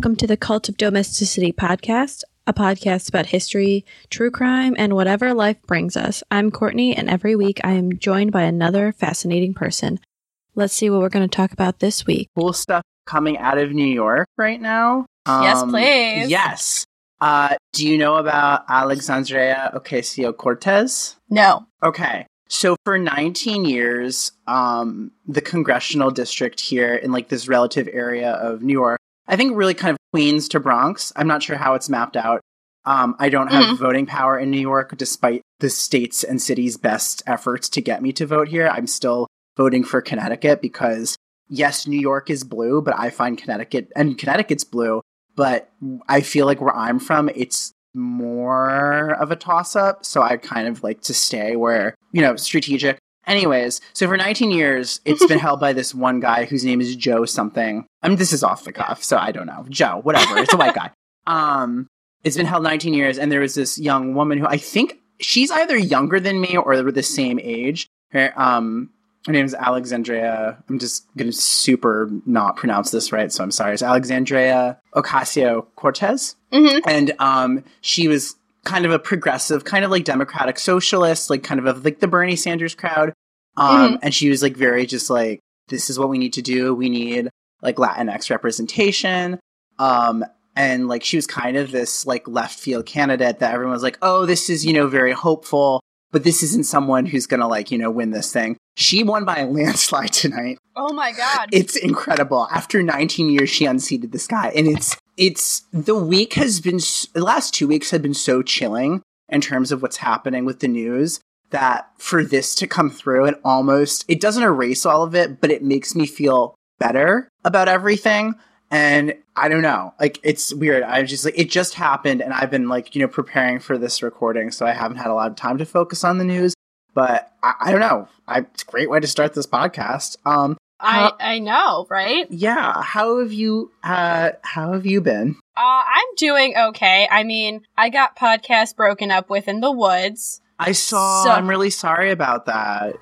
Welcome to the Cult of Domesticity podcast, a podcast about history, true crime, and whatever life brings us. I'm Courtney, and every week I am joined by another fascinating person. Let's see what we're going to talk about this week. Cool stuff coming out of New York right now. Yes, please. Yes. Uh, do you know about Alexandria Ocasio Cortez? No. Okay. So for 19 years, um, the congressional district here in like this relative area of New York, I think really kind of Queens to Bronx. I'm not sure how it's mapped out. Um, I don't have Mhm. voting power in New York, despite the state's and city's best efforts to get me to vote here. I'm still voting for Connecticut because yes, New York is blue, but I find Connecticut and Connecticut's blue, but I feel like where I'm from, it's more of a toss up. So I kind of like to stay where, you know, strategic. Anyways, so for 19 years, it's been held by this one guy whose name is Joe something. I mean, this is off the cuff, so I don't know. Joe, whatever. It's a white guy. Um, it's been held 19 years, and there was this young woman who I think she's either younger than me or the same age. Her, um, her name is Alexandria. I'm just gonna super not pronounce this right, so I'm sorry. It's Alexandria Ocasio Cortez hmm and um, she was kind of a progressive, kind of like democratic socialist, like kind of of like the Bernie Sanders crowd. Um, and she was like very just like, this is what we need to do. We need like Latinx representation. Um, and like she was kind of this like left field candidate that everyone was like, oh, this is you know very hopeful, but this isn't someone who's gonna like you know win this thing. She won by a landslide tonight Oh my god. it's incredible. After 19 years, she unseated this guy, and it's it's the week has been the last two weeks have been so chilling in terms of what's happening with the news that for this to come through and almost it doesn't erase all of it, but it makes me feel better about everything. And I don't know, like it's weird. I just like it just happened, and I've been like you know preparing for this recording, so I haven't had a lot of time to focus on the news. But I, I don't know. I, it's a great way to start this podcast. Um, I I know, right? yeah how have you uh how have you been Uh, I'm doing okay. I mean, I got podcast broken up with in the woods. i saw So- i'm really sorry about that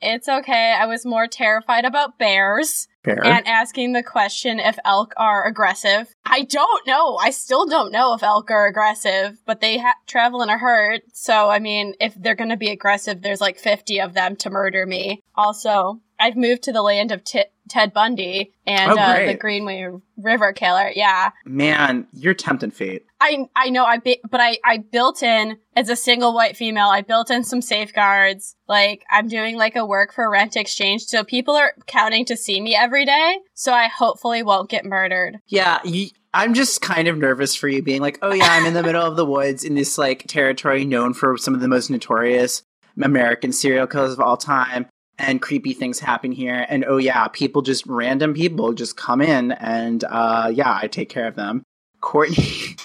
It's okay. I was more terrified about bears fair and asking the question if elk are aggressive. I don't know. I still don't know if elk are aggressive, but they ha- travel in a herd. So, I mean, if they're going to be aggressive, there's like 50 of them to murder me. Also, I've moved to the land of Ti Ted Bundy and Oh, uh, the. Greenway River Killer. Yeah. man you're tempting fate I I know I bi- but I I built in as a single white female. I built in some safeguards. Like I'm doing like a work for rent exchange, so people are counting to see me every day. So I hopefully won't get murdered. yeah you, i'm just kind of nervous for you being like oh yeah i'm in the middle of the woods in this like territory known for some of the most notorious american serial killers of all time and creepy things happen here and oh yeah people just random people just come in and uh yeah i take care of them courtney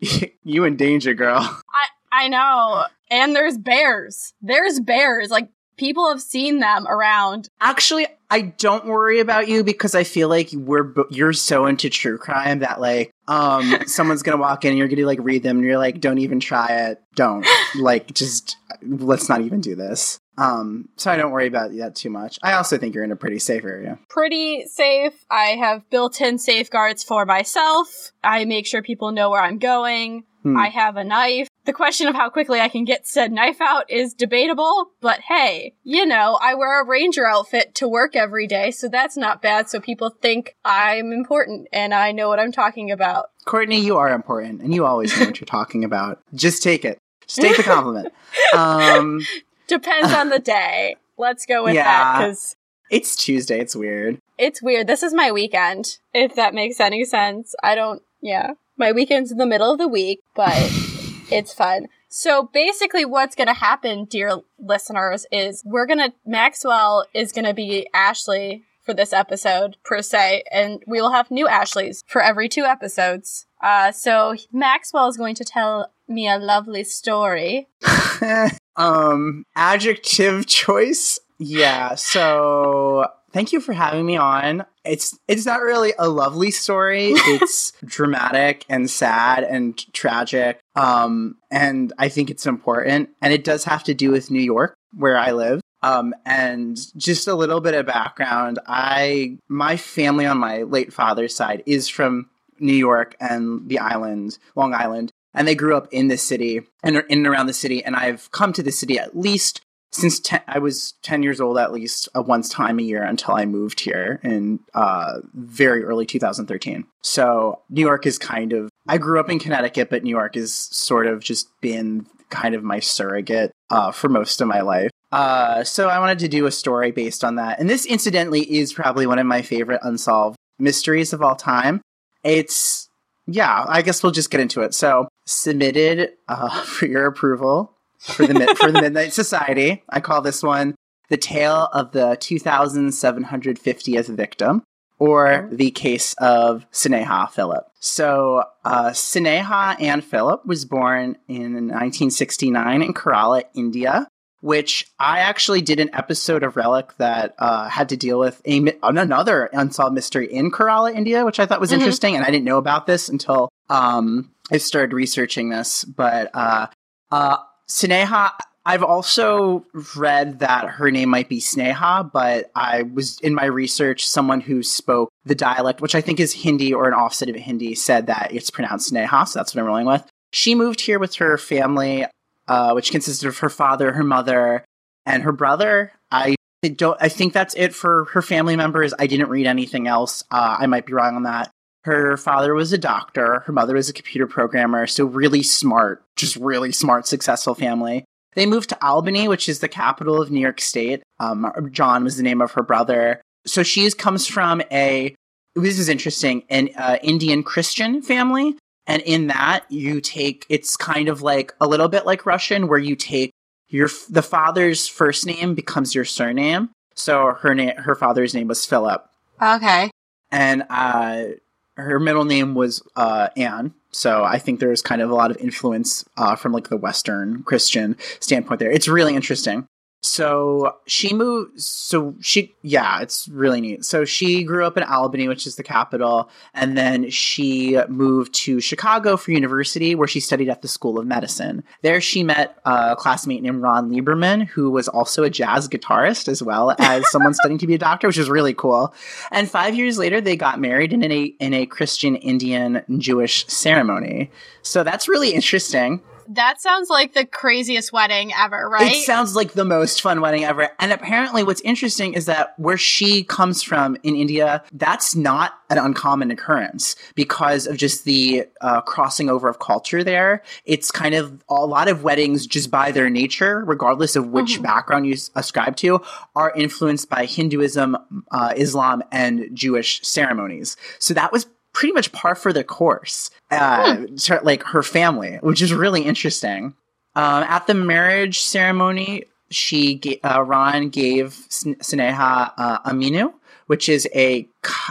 you in danger girl I I know. And there's bears. There's bears. Like people have seen them around. Actually, I don't worry about you because I feel like we're you're so into true crime that like um someone's gonna walk in and you're gonna like read them and you're like don't even try it don't like just let's not even do this um so I don't worry about that too much. I also think you're in a pretty safe area. Pretty safe. I have built-in safeguards for myself. I make sure people know where I'm going. Hmm. I have a knife. The question of how quickly I can get said knife out is debatable, but hey, you know, I wear a ranger outfit to work every day, so that's not bad. So people think I'm important and I know what I'm talking about. Courtney, you are important and you always know what you're talking about. Just take it. Just take the compliment. Um Depends on the day. Let's go with that because it's Tuesday, it's weird. it's weird. This is my weekend, if that makes any sense. I don't, yeah. My weekend's in the middle of the week, but it's fun. So basically, what's going to happen, dear listeners, is we're going to, Maxwell is going to be Ashley for this episode, per se, and we will have new Ashleys for every two episodes. Uh, so Maxwell is going to tell me a lovely story. um adjective choice yeah so thank you for having me on it's it's not really a lovely story it's dramatic and sad and tragic um and i think it's important and it does have to do with new york where i live Um, and just a little bit of background. I my family on my late father's side is from New York and the island, Long Island, and they grew up in the city and in and around the city. And I've come to the city at least since ten, I was 10 years old, at least uh, once time a year until I moved here in uh, very early 2013. So New York is kind of, I grew up in Connecticut, but New York has sort of just been kind of my surrogate uh, for most of my life. Uh, so I wanted to do a story based on that. And this, incidentally, is probably one of my favorite unsolved mysteries of all time. It's, yeah, I guess we'll just get into it. So, submitted uh, for your approval for the for the Midnight Society. I call this one the tale of the 2,750th victim, or the case of Sineha Philip. So, uh, Sneha Anne Philip was born in 1969 in Kerala, India. Which I actually did an episode of Relic that uh, had to deal with a, another unsolved mystery in Kerala, India, which I thought was mm-hmm. interesting, and I didn't know about this until um, I started researching this. But uh, uh, Sneha, I've also read that her name might be Sneha, but I was in my research, someone who spoke the dialect, which I think is Hindi or an offset of Hindi, said that it's pronounced Sneha, so that's what I'm rolling with. She moved here with her family, uh, which consisted of her father, her mother, and her brother. I don't. I think that's it for her family members. I didn't read anything else. Uh, I might be wrong on that. Her father was a doctor, her mother was a computer programmer, so really smart, just really smart, successful family. They moved to Albany, which is the capital of New York State. Um, John was the name of her brother. So she comes from a, this is interesting, an uh, Indian Christian family. And in that, you take, it's kind of like a little bit like Russian, where you take your, the father's first name becomes your surname. So her name, her father's name was Philip. Okay. And uh, her middle name was uh, Anne. So I think there's kind of a lot of influence uh, from like the Western Christian standpoint there. It's really interesting. So she moved. So she, yeah, it's really neat. So she grew up in Albany, which is the capital, and then she moved to Chicago for university, where she studied at the School of Medicine. There, she met a classmate named Ron Lieberman, who was also a jazz guitarist as well as someone studying to be a doctor, which was really cool. And five years later, they got married in a in a Christian Indian Jewish ceremony. So that's really interesting that sounds like the craziest wedding ever, right? It sounds like the most fun wedding ever. And apparently, what's interesting is that where she comes from in India, that's not an uncommon occurrence because of just the uh, crossing over of culture there. It's kind of a lot of weddings, just by their nature, regardless of which mm-hmm. background you ascribe to, are influenced by Hinduism, uh, Islam, and Jewish ceremonies. So that was pretty much par for the course, uh, hmm. to, like her family, which is really interesting. Um, at the marriage ceremony, she uh, Ron gave Sneha uh, a minnu, which is a,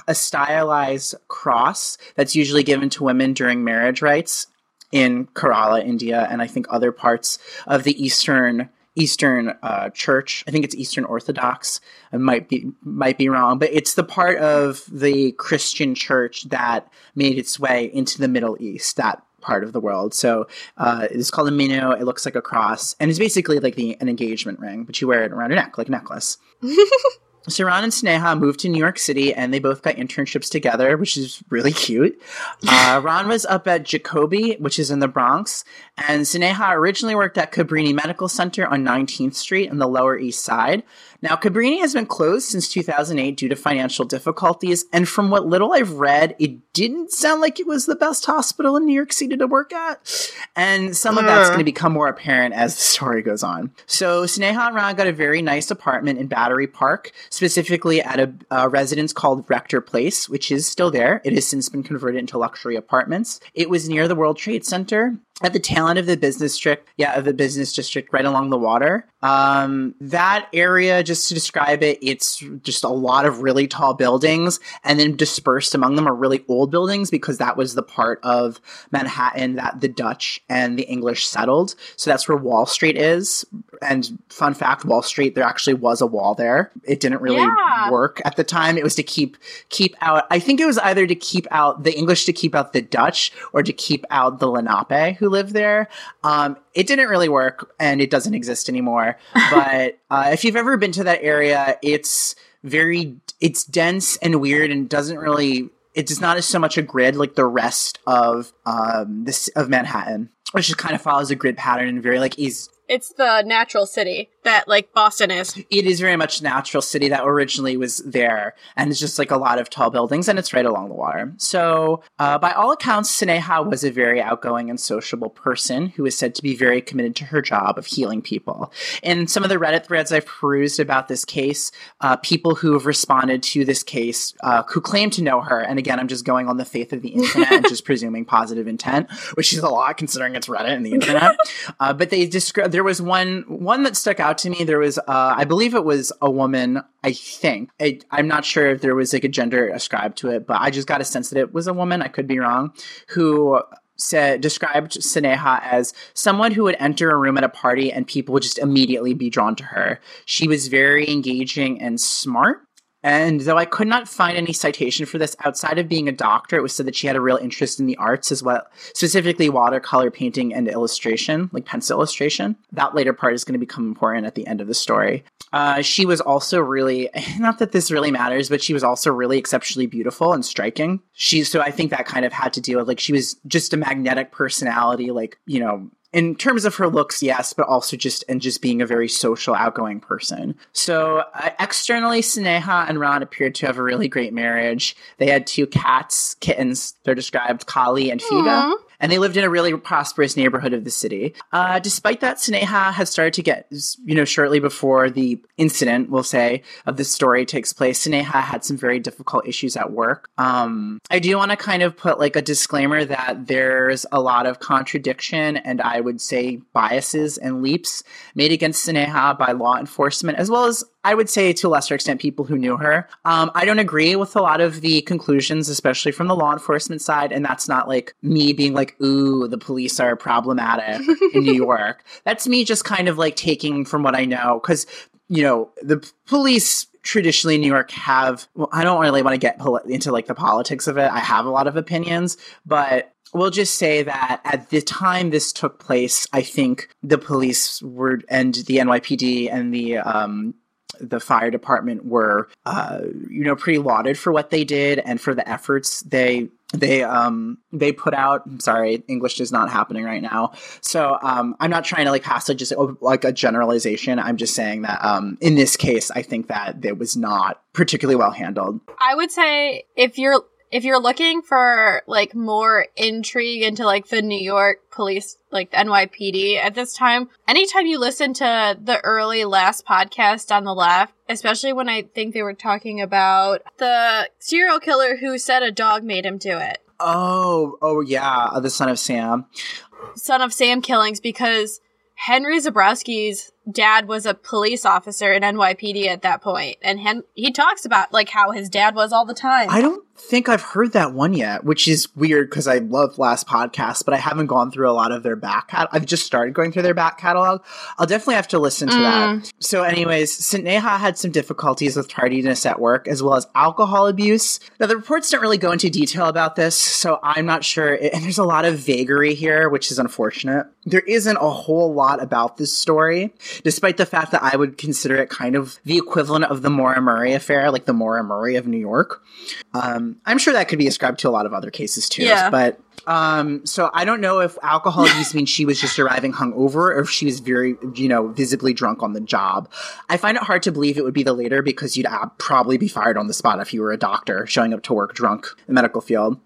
a stylized cross that's usually given to women during marriage rites in Kerala, India, and I think other parts of the eastern Eastern uh, Church. I think it's Eastern Orthodox. I might be might be wrong, but it's the part of the Christian Church that made its way into the Middle East. That part of the world. So uh, it's called a minnu. It looks like a cross, and it's basically like the an engagement ring, but you wear it around your neck like a necklace. So Ron and Sneha moved to New York City and they both got internships together, which is really cute. Uh, Ron was up at Jacobi, which is in the Bronx, and Sneha originally worked at Cabrini Medical Center on 19th Street in the Lower East Side. Now, Cabrini has been closed since 2008 due to financial difficulties, and from what little I've read, it didn't sound like it was the best hospital in New York City to work at. And some of that's uh. going to become more apparent as the story goes on. So, Sneha and Ron got a very nice apartment in Battery Park, specifically at a, a residence called Rector Place, which is still there. It has since been converted into luxury apartments. It was near the World Trade Center at the tail end of the business district, yeah, of the business district right along the water. Um, that area, just to describe it, it's just a lot of really tall buildings, and then dispersed among them are really old buildings because that was the part of Manhattan that the Dutch and the English settled. So that's where Wall Street is, And fun fact, Wall Street, there actually was a wall there. It didn't really Yeah. work at the time. It was to keep keep out. I think it was either to keep out the English to keep out the Dutch or to keep out the Lenape who lived there. Um, it didn't really work, and it doesn't exist anymore. But uh, if you've ever been to that area, it's very it's dense and weird, and doesn't really. It's not as so much a grid like the rest of um this of Manhattan, which just kind of follows a grid pattern and very like is It's the natural city that like Boston is. it is very much natural city that originally was there and it's just like a lot of tall buildings and it's right along the water so uh, by all accounts Sineha was a very outgoing and sociable person who is said to be very committed to her job of healing people in some of the reddit threads i've perused about this case uh, people who have responded to this case uh, who claim to know her and again i'm just going on the faith of the internet and just presuming positive intent which is a lot considering it's reddit and the internet uh, but they described there was one one that stuck out to me. There was, uh, I believe it was a woman. I think I, I'm not sure if there was like a gender ascribed to it, but I just got a sense that it was a woman. I could be wrong. Who said described Sineha as someone who would enter a room at a party and people would just immediately be drawn to her. She was very engaging and smart. And though I could not find any citation for this outside of being a doctor, it was said that she had a real interest in the arts as well, specifically watercolor painting and illustration, like pencil illustration. That later part is going to become important at the end of the story. Uh, she was also really, not that this really matters, but she was also really exceptionally beautiful and striking. She, so I think that kind of had to deal with like she was just a magnetic personality, like, you know, in terms of her looks, yes, but also just and just being a very social, outgoing person. So uh, externally, Sneha and Ron appeared to have a really great marriage. They had two cats, kittens. They're described Kali and Figa. Aw. And they lived in a really prosperous neighborhood of the city. Uh, despite that, Sneha has started to get, you know, shortly before the incident, we'll say, of this story takes place, Sneha had some very difficult issues at work. Um, I do want to kind of put like a disclaimer that there's a lot of contradiction and I would say biases and leaps made against Sneha by law enforcement, as well as I would say to a lesser extent people who knew her. Um, I don't agree with a lot of the conclusions, especially from the law enforcement side, and that's not like me being like, "Ooh, the police are problematic in New York." That's me just kind of like taking from what I know, because you know the police traditionally in New York have. Well, I don't really want to get into like the politics of it. I have a lot of opinions, but we'll just say that at the time this took place, I think the police were and the NYPD and the um, the fire department were uh, you know pretty lauded for what they did and for the efforts they they um they put out. I'm sorry english is not happening right now. So um i'm not trying to like pass like just oh, like a generalization. I'm just saying that um in this case i think that it was not particularly well handled. I would say if you're if you're looking for like more intrigue into like the New York police, like the NYPD at this time, anytime you listen to the early last podcast on the left, especially when I think they were talking about the serial killer who said a dog made him do it, oh oh yeah the son of sam. Son of Sam killings, because Henry Zebrowski's dad was a police officer in NYPD at that point, and Hen- he talks about like how his dad was all the time. I don't think I've heard that one yet, which is weird because I love last podcast, but I haven't gone through a lot of their back cat. I've just started going through their back catalog. I'll definitely have to listen to that. Mm. So, anyways, Sneha had some difficulties with tardiness at work as well as alcohol abuse. Now, the reports don't really go into detail about this, so I'm not sure. And there's a lot of vagary here, which is unfortunate. There isn't a whole lot about this story, despite the fact that I would consider it kind of the equivalent of the Maura Murray affair, like the Maura Murray of New York. Um, I'm sure that could be ascribed to a lot of other cases too. Yeah. But um, so I don't know if alcohol abuse means she was just arriving hungover or if she was very, you know, visibly drunk on the job. I find it hard to believe it would be the later because you'd probably be fired on the spot if you were a doctor showing up to work drunk in the medical field.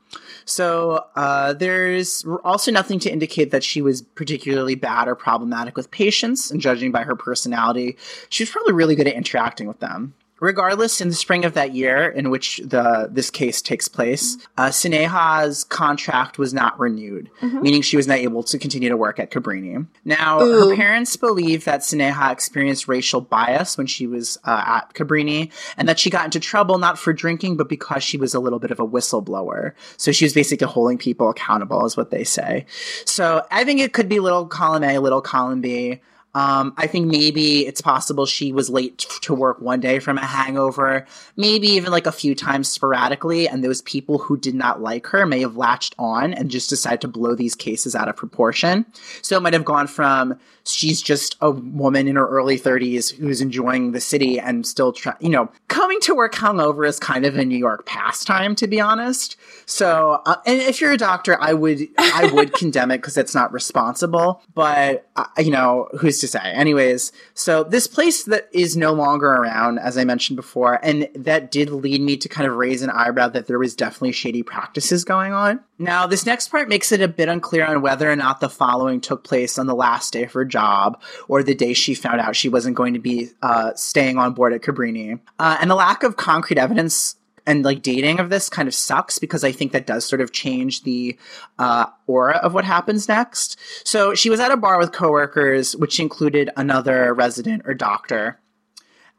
So uh, there's also nothing to indicate that she was particularly bad or problematic with patients, and judging by her personality, she was probably really good at interacting with them. Regardless, in the spring of that year in which the this case takes place, uh, Sineha's contract was not renewed, meaning she was not able to continue to work at Cabrini. Now, Ooh. her parents believe that Sineha experienced racial bias when she was uh, at Cabrini, and that she got into trouble not for drinking, but because she was a little bit of a whistleblower. So she was basically holding people accountable, is what they say. So I think it could be little column A, little column B. Um, I think maybe it's possible she was late to work one day from a hangover, maybe even like a few times sporadically, and those people who did not like her may have latched on and just decided to blow these cases out of proportion. So it might have gone from she's just a woman in her early 30s who's enjoying the city and still try, you know, coming to work hungover is kind of a New York pastime, to be honest. So, uh, and if you're a doctor, I would I would condemn it because it's not responsible. But uh, you know, who's to say? Anyways, so this place that is no longer around, as I mentioned before, and that did lead me to kind of raise an eyebrow that there was definitely shady practices going on. Now, this next part makes it a bit unclear on whether or not the following took place on the last day of her job or the day she found out she wasn't going to be uh, staying on board at Cabrini. Uh, and the lack of concrete evidence and like dating of this kind of sucks because I think that does sort of change the uh, aura of what happens next. So she was at a bar with coworkers, which included another resident or doctor.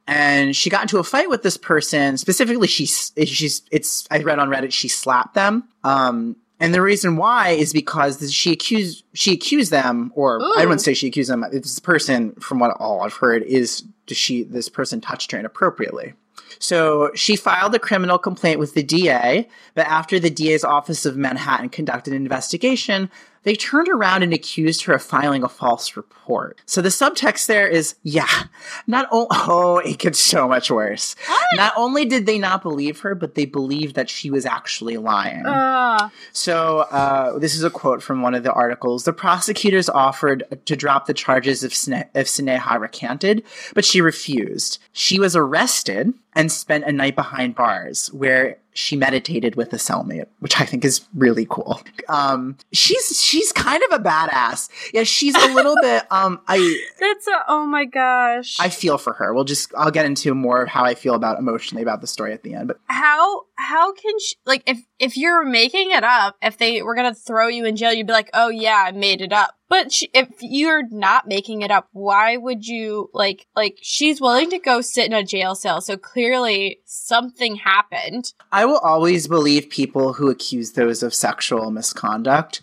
And she got into a fight with this person. Specifically, she's she's it's I read on Reddit she slapped them. Um, and the reason why is because she accused she accused them, or Ooh. I wouldn't to say she accused them. This person, from what all I've heard, is she this person touched her inappropriately. So she filed a criminal complaint with the DA, but after the DA's office of Manhattan conducted an investigation, they turned around and accused her of filing a false report. So the subtext there is, yeah, not only, oh, it gets so much worse. What? Not only did they not believe her, but they believed that she was actually lying. Uh. So uh, this is a quote from one of the articles. The prosecutors offered to drop the charges if, Sne- if Sneha recanted, but she refused. She was arrested and spent a night behind bars where she meditated with a cellmate, which I think is really cool. Um, she's she's kind of a badass. Yeah, she's a little bit. Um, I that's a oh my gosh. I feel for her. We'll just I'll get into more of how I feel about emotionally about the story at the end. But how how can she like if if you're making it up, if they were gonna throw you in jail, you'd be like, oh yeah, I made it up. But she, if you're not making it up, why would you like like she's willing to go sit in a jail cell? So clearly something happened. I will always believe people who accuse those of sexual misconduct.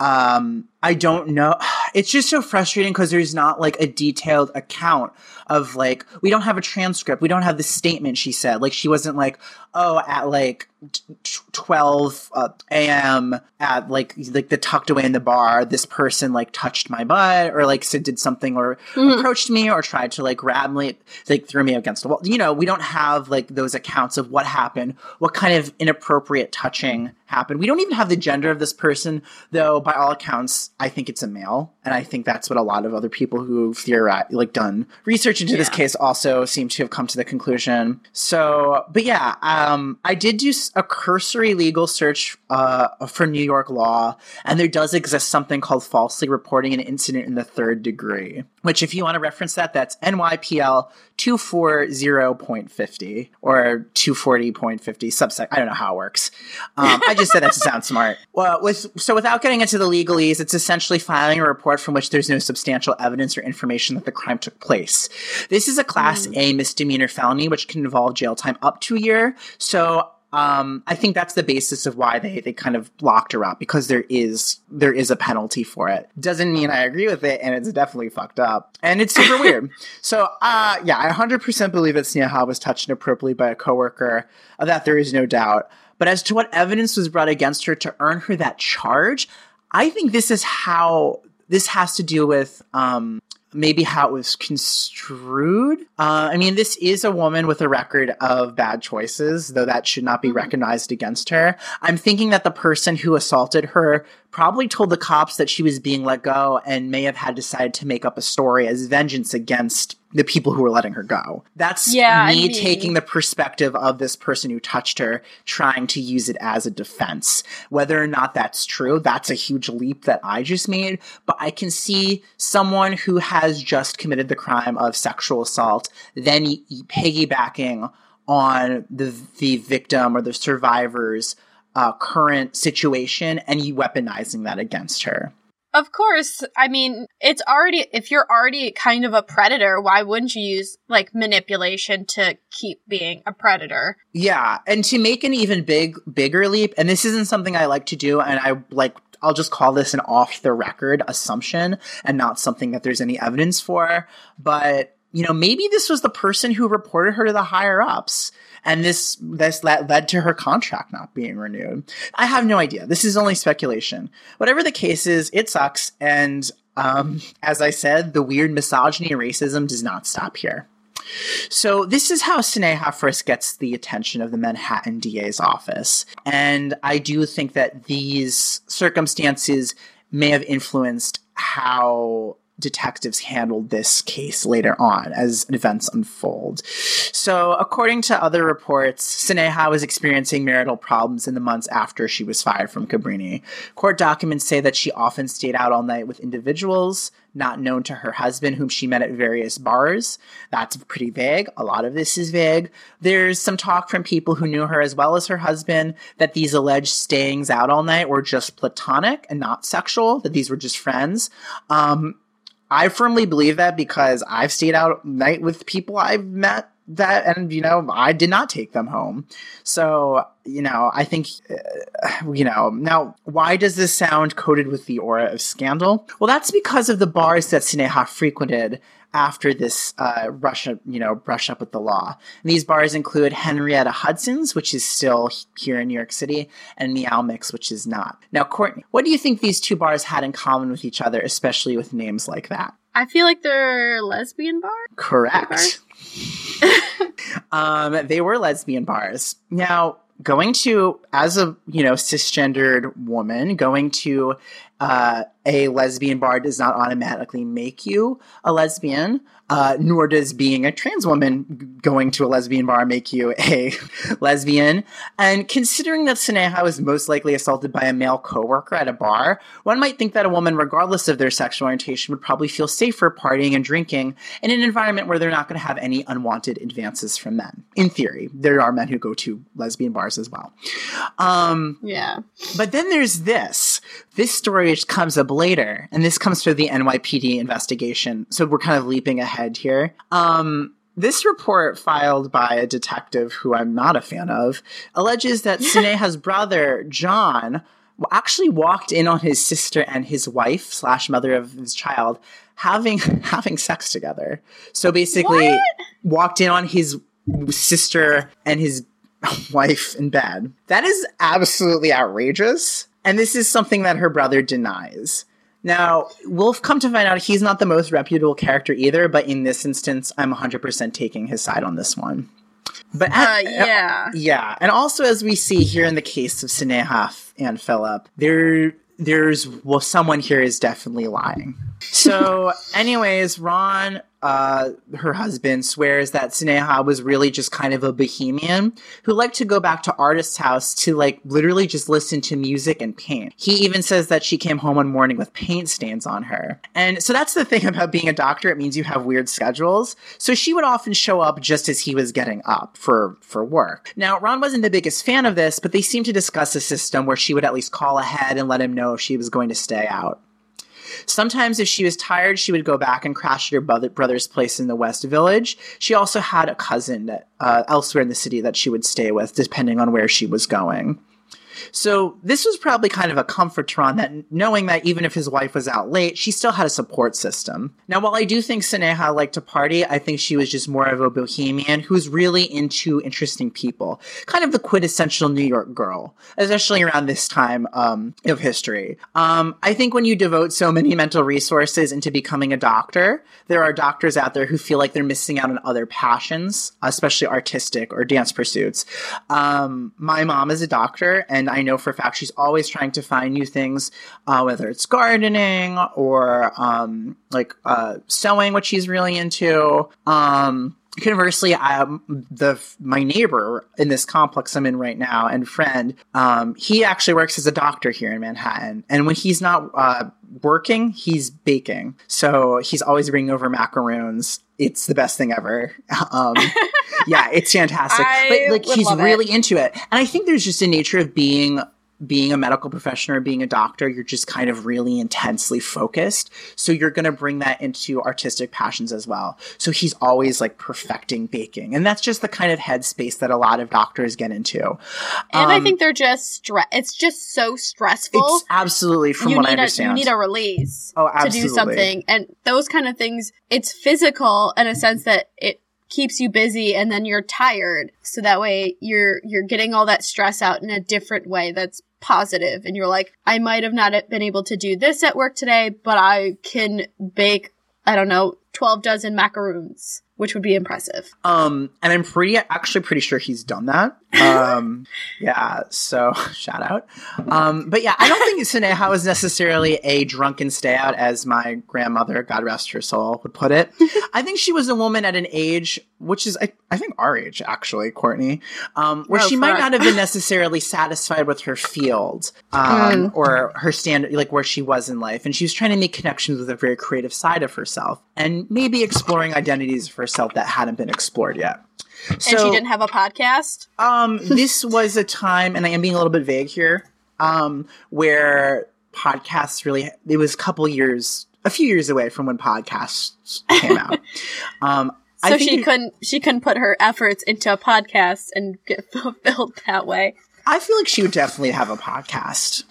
Um, I don't know. It's just so frustrating because there's not like a detailed account of like we don't have a transcript. We don't have the statement she said. Like she wasn't like, oh, at like 12 uh, a.m. at like like the tucked away in the bar, this person like touched my butt or like did something or mm-hmm. approached me or tried to like grab me, like threw me against the wall. You know, we don't have like those accounts of what happened, what kind of inappropriate touching happened. We don't even have the gender of this person, though. By all accounts, I think it's a male, and I think that's what a lot of other people who've like done research into yeah. this case, also seem to have come to the conclusion. So, but yeah, um, I did do a cursory legal search uh, for New York law, and there does exist something called falsely reporting an incident in the third degree. Which, if you want to reference that, that's NYPL 240.50 or 240.50 subsect. I don't know how it works. Um, I just said that to sound smart. Well, with so without getting into the legalese, it's essentially filing a report from which there's no substantial evidence or information that the crime took place. This is a Class mm. A misdemeanor felony, which can involve jail time up to a year. So um, I think that's the basis of why they, they kind of locked her up because there is there is a penalty for it. Doesn't mean I agree with it, and it's definitely fucked up, and it's super weird. So, uh, yeah, I 100% believe that Sneha was touched inappropriately by a coworker. Of that, there is no doubt. But as to what evidence was brought against her to earn her that charge, I think this is how this has to do with um, maybe how it was construed. Uh, I mean, this is a woman with a record of bad choices, though that should not be recognized against her. I'm thinking that the person who assaulted her probably told the cops that she was being let go and may have had decided to make up a story as vengeance against the people who were letting her go. That's yeah, me I mean, taking the perspective of this person who touched her, trying to use it as a defense. Whether or not that's true, that's a huge leap that I just made. But I can see someone who has just committed the crime of sexual assault, then piggybacking on the the victim or the survivor's uh, current situation and you weaponizing that against her. Of course, I mean, it's already, if you're already kind of a predator, why wouldn't you use like manipulation to keep being a predator? Yeah. And to make an even big, bigger leap, and this isn't something I like to do, and I like I'll just call this an off the record assumption and not something that there's any evidence for. But, you know, maybe this was the person who reported her to the higher ups and this this led to her contract not being renewed. I have no idea. This is only speculation. Whatever the case is, it sucks. And um, as I said, the weird misogyny and racism does not stop here. So this is how Sneha first gets the attention of the Manhattan DA's office. And I do think that these circumstances may have influenced how detectives handled this case later on as events unfold. So, according to other reports, Sneha was experiencing marital problems in the months after she was fired from Cabrini. Court documents say that she often stayed out all night with individuals not known to her husband, whom she met at various bars. That's pretty vague. A lot of this is vague. There's some talk from people who knew her as well as her husband that these alleged stayings out all night were just platonic and not sexual, that these were just friends. Um, I firmly believe that because I've stayed out night with people I've met that and you know i did not take them home. So you know i think uh, you know now why does this sound coated with the aura of scandal? Well that's because of the bars that sneha frequented after this uh, rush, you know, brush up with the law. And these bars include Henrietta Hudson's, which is still here in New York City, and Meow Mix, which is not. Now, Courtney, what do you think these two bars had in common with each other, especially with names like that? I feel like they're lesbian bars. Correct. um, they were lesbian bars. Now, going to as a you know cisgendered woman going to uh, a lesbian bar does not automatically make you a lesbian uh, nor does being a trans woman going to a lesbian bar make you a lesbian. And considering that Sneha was most likely assaulted by a male coworker at a bar, one might think that a woman, regardless of their sexual orientation, would probably feel safer partying and drinking in an environment where they're not going to have any unwanted advances from men. In theory, there are men who go to lesbian bars as well. Um, yeah. But then there's this. This story comes up later, and this comes through the NYPD investigation. So we're kind of leaping ahead here. Um, this report, filed by a detective who I'm not a fan of, alleges that Sneha's brother, John, actually walked in on his sister and his wife slash mother of his child having having sex together. So basically, what? walked in on his sister and his wife in bed. That is absolutely outrageous. And this is something that her brother denies. Now, we'll come to find out he's not the most reputable character either, but in this instance, I'm 100% taking his side on this one. But uh, yeah, yeah, and also as we see here in the case of Sneha Anne Philip, there there's well, someone here is definitely lying. So, anyways, Ron uh, her husband swears that Sneha was really just kind of a bohemian who liked to go back to artist's house to like literally just listen to music and paint. He even says that she came home one morning with paint stains on her. And so that's the thing about being a doctor. It means you have weird schedules. So she would often show up just as he was getting up for, for work. Now, Ron wasn't the biggest fan of this, but they seemed to discuss a system where she would at least call ahead and let him know if she was going to stay out. Sometimes, if she was tired, she would go back and crash at her brother's place in the West Village. She also had a cousin uh, elsewhere in the city that she would stay with, depending on where she was going. So this was probably kind of a comfort to Ron that knowing that even if his wife was out late, she still had a support system. Now, while I do think Sneha liked to party, I think she was just more of a bohemian who was really into interesting people. Kind of the quintessential New York girl, especially around this time um, of history. Um, I think when you devote so many mental resources into becoming a doctor, there are doctors out there who feel like they're missing out on other passions, especially artistic or dance pursuits. Um, my mom is a doctor, and I know for a fact she's always trying to find new things, uh, whether it's gardening or um, like uh, sewing, which she's really into. Um, conversely um, the my neighbor in this complex i'm in right now and friend um, he actually works as a doctor here in manhattan. And when he's not uh, working he's baking. So he's always bringing over macaroons it's the best thing ever. Um, yeah it's fantastic. But like he's really it. into it. And i think there's just a nature of being being a medical professional or being a doctor, you're just kind of really intensely focused. So you're going to bring that into artistic passions as well. So he's always like perfecting baking. And that's just the kind of headspace that a lot of doctors get into. And um, I think they're just stre- it's just so stressful. It's absolutely from you what I understand. A, you need a release oh, to do something. And those kind of things, it's physical in a sense that it keeps you busy and then you're tired so that way you're you're getting all that stress out in a different way that's positive and you're like I might have not been able to do this at work today but I can bake I don't know 12 dozen macaroons which would be impressive. Um, and I'm pretty actually pretty sure he's done that. Um, yeah, so shout out. Um, but yeah, I don't think Sneha was necessarily a drunken stay out, as my grandmother, God rest her soul, would put it. I think she was a woman at an age, which is I, I think our age actually, Courtney, um, where oh, she might not have been necessarily satisfied with her field um, mm. or her standard, like where she was in life, and she was trying to make connections with a very creative side of herself, and maybe exploring identities for herself that hadn't been explored yet. So, and she didn't have a podcast? Um, this was a time, and I am being a little bit vague here, um, where podcasts really, it was a couple years, a few years away from when podcasts came out. Um, so she it, couldn't, she couldn't put her efforts into a podcast and get fulfilled that way. I feel like she would definitely have a podcast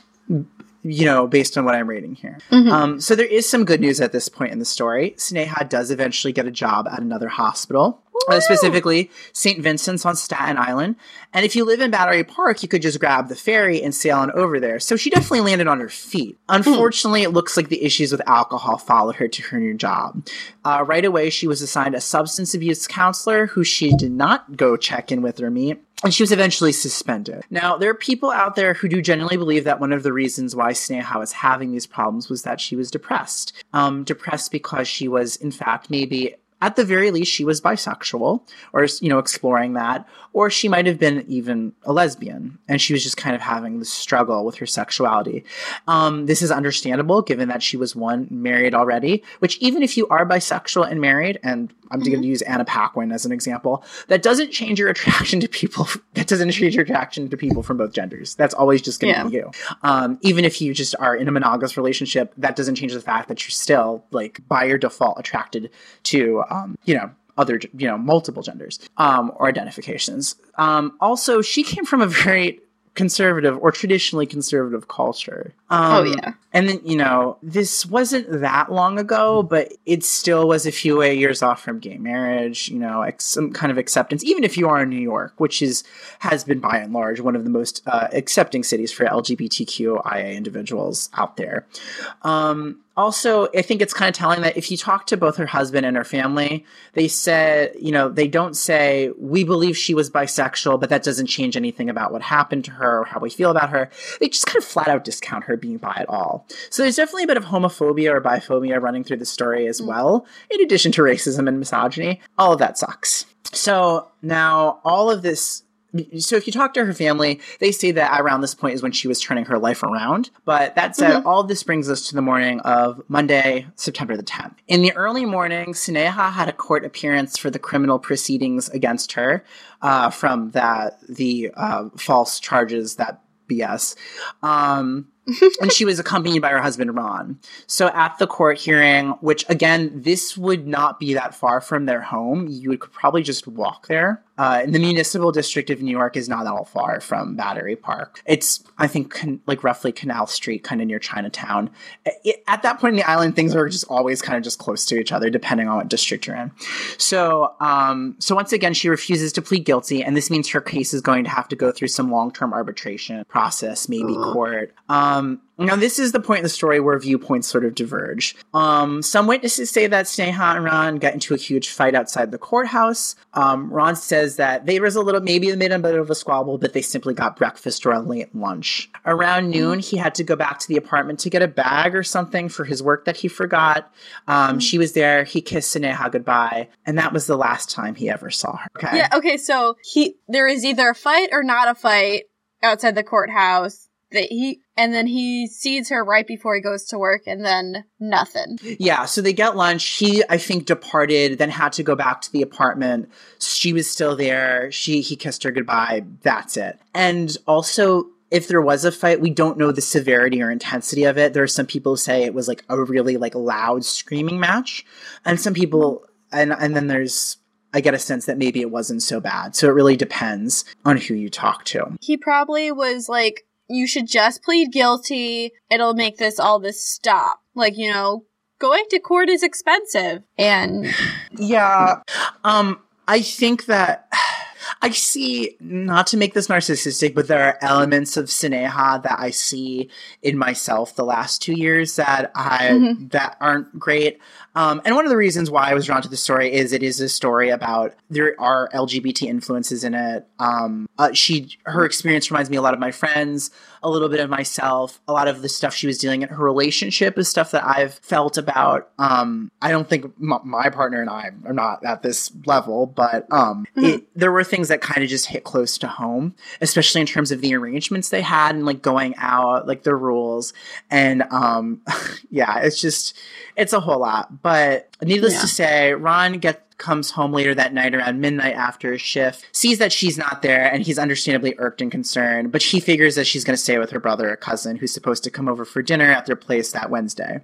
you know, based on what I'm reading here. Mm-hmm. Um, so there is some good news at this point in the story. Sneha does eventually get a job at another hospital, uh, specifically St. Vincent's on Staten Island. And if you live in Battery Park, you could just grab the ferry and sail on over there. So she definitely landed on her feet. Unfortunately, mm. it looks like the issues with alcohol followed her to her new job. Uh, right away, she was assigned a substance abuse counselor who she did not go check in with or meet and she was eventually suspended. Now, there are people out there who do generally believe that one of the reasons why Sneha was having these problems was that she was depressed. Um, depressed because she was, in fact, maybe at the very least, she was bisexual or, you know, exploring that. Or she might have been even a lesbian and she was just kind of having this struggle with her sexuality. Um, this is understandable given that she was one, married already, which even if you are bisexual and married, and I'm mm-hmm. going to use Anna Paquin as an example, that doesn't change your attraction to people. That doesn't change your attraction to people from both genders. That's always just going to yeah. be you. Um, even if you just are in a monogamous relationship, that doesn't change the fact that you're still, like, by your default, attracted to um, you know, other, you know, multiple genders um, or identifications. Um, also, she came from a very conservative or traditionally conservative culture. Um, oh yeah. And then you know this wasn't that long ago, but it still was a few years off from gay marriage. You know, ex- some kind of acceptance, even if you are in New York, which is has been by and large one of the most uh, accepting cities for LGBTQIA individuals out there. Um, also, I think it's kind of telling that if you talk to both her husband and her family, they said, you know, they don't say, we believe she was bisexual, but that doesn't change anything about what happened to her or how we feel about her. They just kind of flat out discount her being bi at all. So there's definitely a bit of homophobia or biphobia running through the story as mm. well, in addition to racism and misogyny. All of that sucks. So now all of this so if you talk to her family, they say that around this point is when she was turning her life around. But that said, mm-hmm. all this brings us to the morning of Monday, September the 10th. In the early morning, Sneha had a court appearance for the criminal proceedings against her uh, from that the uh, false charges that BS. Um, and she was accompanied by her husband Ron. So at the court hearing, which again, this would not be that far from their home, you would probably just walk there. Uh, the municipal district of New York is not all far from Battery Park. It's, I think, con- like roughly Canal Street, kind of near Chinatown. It, at that point in the island, things are just always kind of just close to each other, depending on what district you're in. So, um, so once again, she refuses to plead guilty, and this means her case is going to have to go through some long-term arbitration process, maybe Ugh. court. Um, now, this is the point in the story where viewpoints sort of diverge. Um, some witnesses say that Sneha and Ron got into a huge fight outside the courthouse. Um, Ron says that there was a little, maybe a bit of a squabble, but they simply got breakfast or a late lunch. Around noon, he had to go back to the apartment to get a bag or something for his work that he forgot. Um, she was there. He kissed Sneha goodbye, and that was the last time he ever saw her. Okay. Yeah. Okay. So he there is either a fight or not a fight outside the courthouse that he and then he sees her right before he goes to work and then nothing. Yeah so they get lunch. He i think departed then had to go back to the apartment. She was still there. She he kissed her goodbye. That's it. And also if there was a fight, we don't know the severity or intensity of it. There are some people who say it was like a really like loud screaming match, and some people and and then there's I get a sense that maybe it wasn't so bad. So it really depends on who you talk to. He probably was like, you should just plead guilty. It'll make this all this stop. Like, you know, going to court is expensive. And yeah, um, I think that I see, not to make this narcissistic, but there are elements of Sneha that I see in myself the last two years that I mm-hmm. that aren't great. Um, and one of the reasons why I was drawn to the story is it is a story about there are LGBT influences in it. Um, uh, she her experience reminds me a lot of my friends, a little bit of myself. A lot of the stuff she was dealing in her relationship is stuff that I've felt about. Um, I don't think m- my partner and I are not at this level, but um, mm-hmm. it, there were things that kind of just hit close to home, especially in terms of the arrangements they had and like going out, like the rules, and um, yeah, it's just it's a whole lot. But needless yeah. to say, Ron gets comes home later that night around midnight after his shift, sees that she's not there, and he's understandably irked and concerned. But he figures that she's going to stay with her brother or cousin, who's supposed to come over for dinner at their place that Wednesday.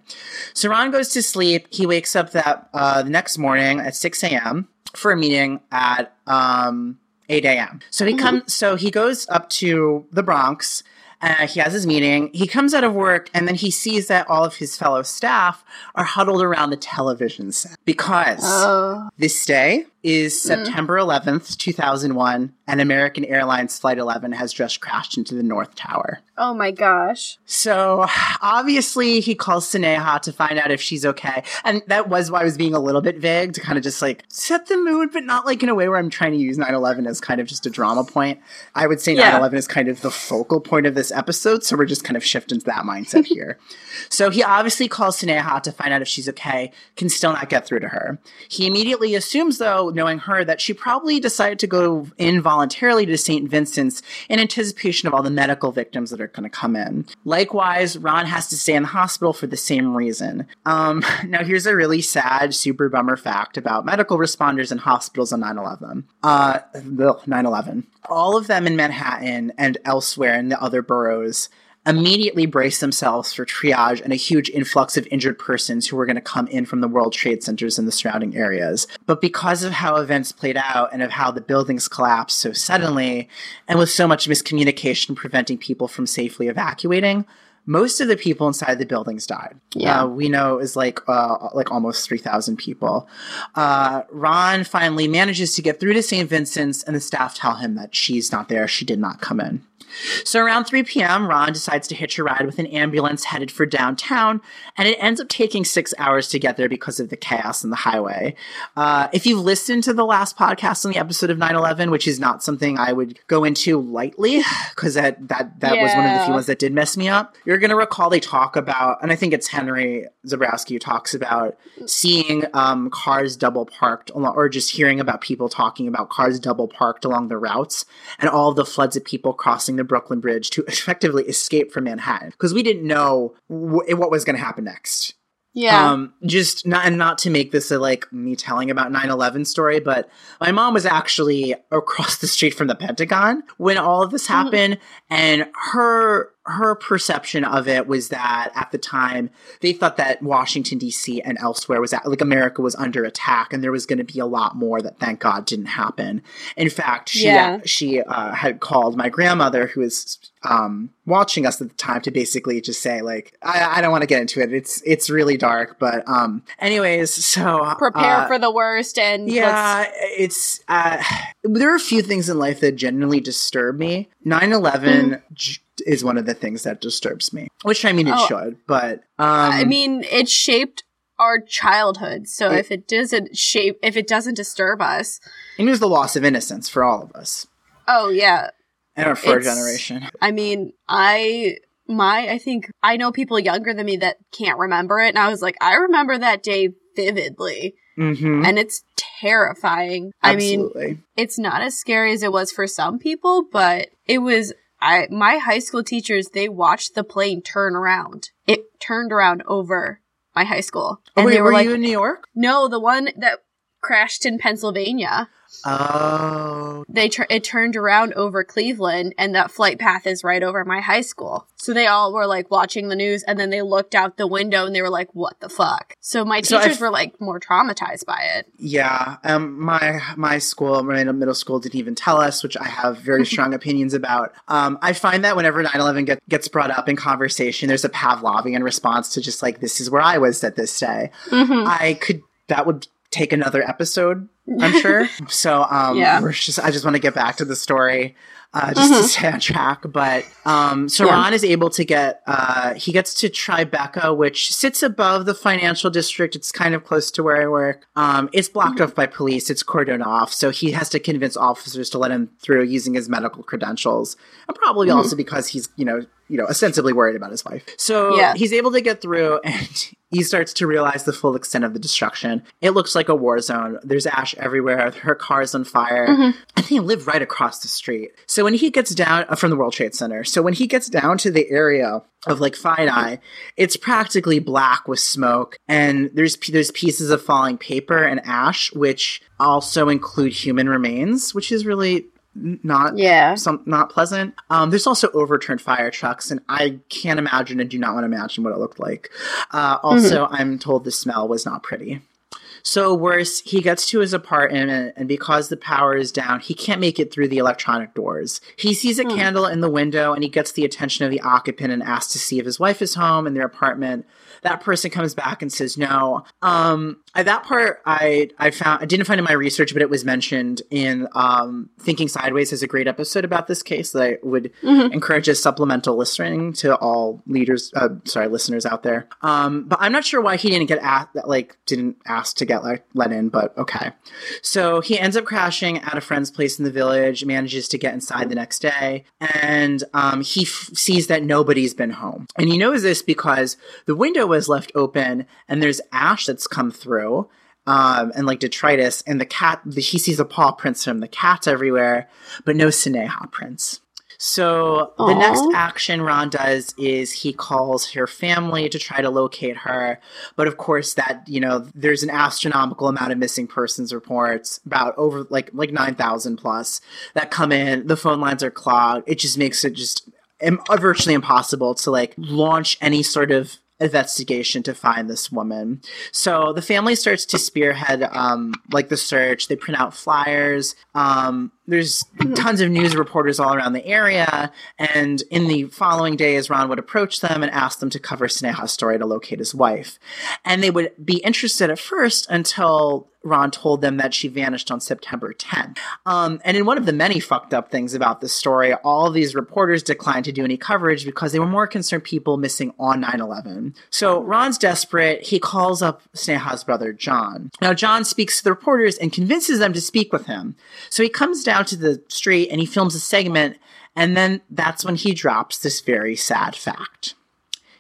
So Ron goes to sleep. He wakes up that uh, the next morning at 6 a.m. for a meeting at um, 8 a.m. So he mm-hmm. comes. So he goes up to the Bronx uh, he has his meeting. He comes out of work and then he sees that all of his fellow staff are huddled around the television set because oh. this day is mm. September 11th, 2001, and American Airlines Flight 11 has just crashed into the North Tower. Oh my gosh. So obviously he calls Sneha to find out if she's okay. And that was why I was being a little bit vague to kind of just like set the mood, but not like in a way where I'm trying to use 9 11 as kind of just a drama point. I would say 9 yeah. 11 is kind of the focal point of this episode. So we're just kind of shifting to that mindset here. so he obviously calls Sneha to find out if she's okay, can still not get through to her. He immediately assumes, though, knowing her, that she probably decided to go involuntarily to St. Vincent's in anticipation of all the medical victims that are going to come in. Likewise, Ron has to stay in the hospital for the same reason. Um, now, here's a really sad, super bummer fact about medical responders in hospitals on 9 11. Uh, 9 11. All of them in Manhattan and elsewhere in the other boroughs immediately braced themselves for triage and a huge influx of injured persons who were going to come in from the World Trade Centers and the surrounding areas. But because of how events played out and of how the buildings collapsed so suddenly, and with so much miscommunication preventing people from safely evacuating, most of the people inside the buildings died. Yeah, uh, we know is like uh, like almost three thousand people. Uh, Ron finally manages to get through to St. Vincent's, and the staff tell him that she's not there. She did not come in. So around 3 p.m., Ron decides to hitch a ride with an ambulance headed for downtown, and it ends up taking six hours to get there because of the chaos on the highway. Uh, if you've listened to the last podcast on the episode of 9/11, which is not something I would go into lightly, because that that that yeah. was one of the few ones that did mess me up. You're gonna recall they talk about, and I think it's Henry Zebrowski who talks about seeing um, cars double parked, or just hearing about people talking about cars double parked along the routes, and all the floods of people crossing the Brooklyn Bridge to effectively escape from Manhattan because we didn't know w- what was going to happen next. Yeah. Um, just not, and not to make this a like me telling about 9 11 story, but my mom was actually across the street from the Pentagon when all of this mm-hmm. happened. Mm-hmm. And her her perception of it was that at the time they thought that Washington D.C. and elsewhere was at, like America was under attack, and there was going to be a lot more that thank God didn't happen. In fact, she yeah. she uh, had called my grandmother, who was um, watching us at the time, to basically just say like, I, I don't want to get into it. It's it's really dark, but um, anyways, so prepare uh, for the worst. And yeah, it's uh, there are a few things in life that genuinely disturb me. 9-11 mm is one of the things that disturbs me. Which I mean, it oh, should, but um, I mean, it shaped our childhood. So it, if it doesn't shape, if it doesn't disturb us, it was the loss of innocence for all of us. Oh yeah, and for our generation. I mean, I my I think I know people younger than me that can't remember it, and I was like, I remember that day vividly. Mm-hmm. And it's terrifying. Absolutely. I mean, it's not as scary as it was for some people, but it was I my high school teachers they watched the plane turn around. It turned around over my high school. Oh, and wait, they were, were like, you in New York? No, the one that crashed in Pennsylvania. Oh. They tur- it turned around over Cleveland, and that flight path is right over my high school. So they all were like watching the news, and then they looked out the window and they were like, "What the fuck?" So my So teachers I've- were like more traumatized by it. Yeah, um, my my school, my middle school, didn't even tell us, which I have very strong opinions about. Um, I find that whenever 9-11 get, gets brought up in conversation, there's a Pavlovian response to just like, "This is where I was at this day." Mm-hmm. I could that would take another episode, I'm sure. so um, Yeah. we're just I just want to get back to the story. Uh, just to Mhm. stay on track, but um, so Yeah. Ron is able to get uh, he gets to Tribeca, which sits above the financial district. It's kind of close to where I work. Um, it's blocked off by police. It's cordoned off, so he has to convince officers to let him through using his medical credentials, and probably Mhm. also because he's you know you know ostensibly worried about his wife. So Yeah. he's able to get through, and he starts to realize the full extent of the destruction. It looks like a war zone. There's ash everywhere. Her car's on fire. Mhm. And they live right across the street. So when he gets down uh, from the World Trade Center, so when he gets down to the area of like FiDi, it's practically black with smoke, and there's there's pieces of falling paper and ash, which also include human remains, which is really not Yeah. some not pleasant. Um, there's also overturned fire trucks, and I can't imagine and do not want to imagine what it looked like. Uh, also, I'm told the smell was not pretty. So worse, he gets to his apartment, and because the power is down, he can't make it through the electronic doors. He sees a Hmm. candle in the window, and he gets the attention of the occupant and asks to see if his wife is home in their apartment. That person comes back and says no. Um, at that part, I I found I didn't find in my research, but it was mentioned in um, Thinking Sideways has a great episode about this case that I would Mhm. encourage as supplemental listening to all leaders, uh, sorry, listeners out there. Um, but I'm not sure why he didn't get asked, like, didn't ask to get let, let in, but okay. So he ends up crashing at a friend's place in the village, manages to get inside the next day, and um, he f- sees that nobody's been home. And he knows this because the window was left open and there's ash that's come through um, and like detritus, and the cat, the, he sees the paw prints from the cats everywhere, but no Sneha prints. So the next action Ron does is he calls her family to try to locate her. But of course, that you know, there's an astronomical amount of missing persons reports, about over like like nine thousand plus that come in. The phone lines are clogged. It just makes it just virtually impossible to like launch any sort of investigation to find this woman. So the family starts to spearhead um, like the search. They print out flyers. Um, there's tons of news reporters all around the area, and in the following days, Ron would approach them and ask them to cover Sneha's story to locate his wife. And they would be interested at first until Ron told them that she vanished on September 10th. Um, and in one of the many fucked up things about this story, all these reporters declined to do any coverage because they were more concerned people missing on 9 11. So Ron's desperate. He calls up Sneha's brother, John. Now, John speaks to the reporters and convinces them to speak with him. So he comes down to the street and he films a segment. And then that's when he drops this very sad fact.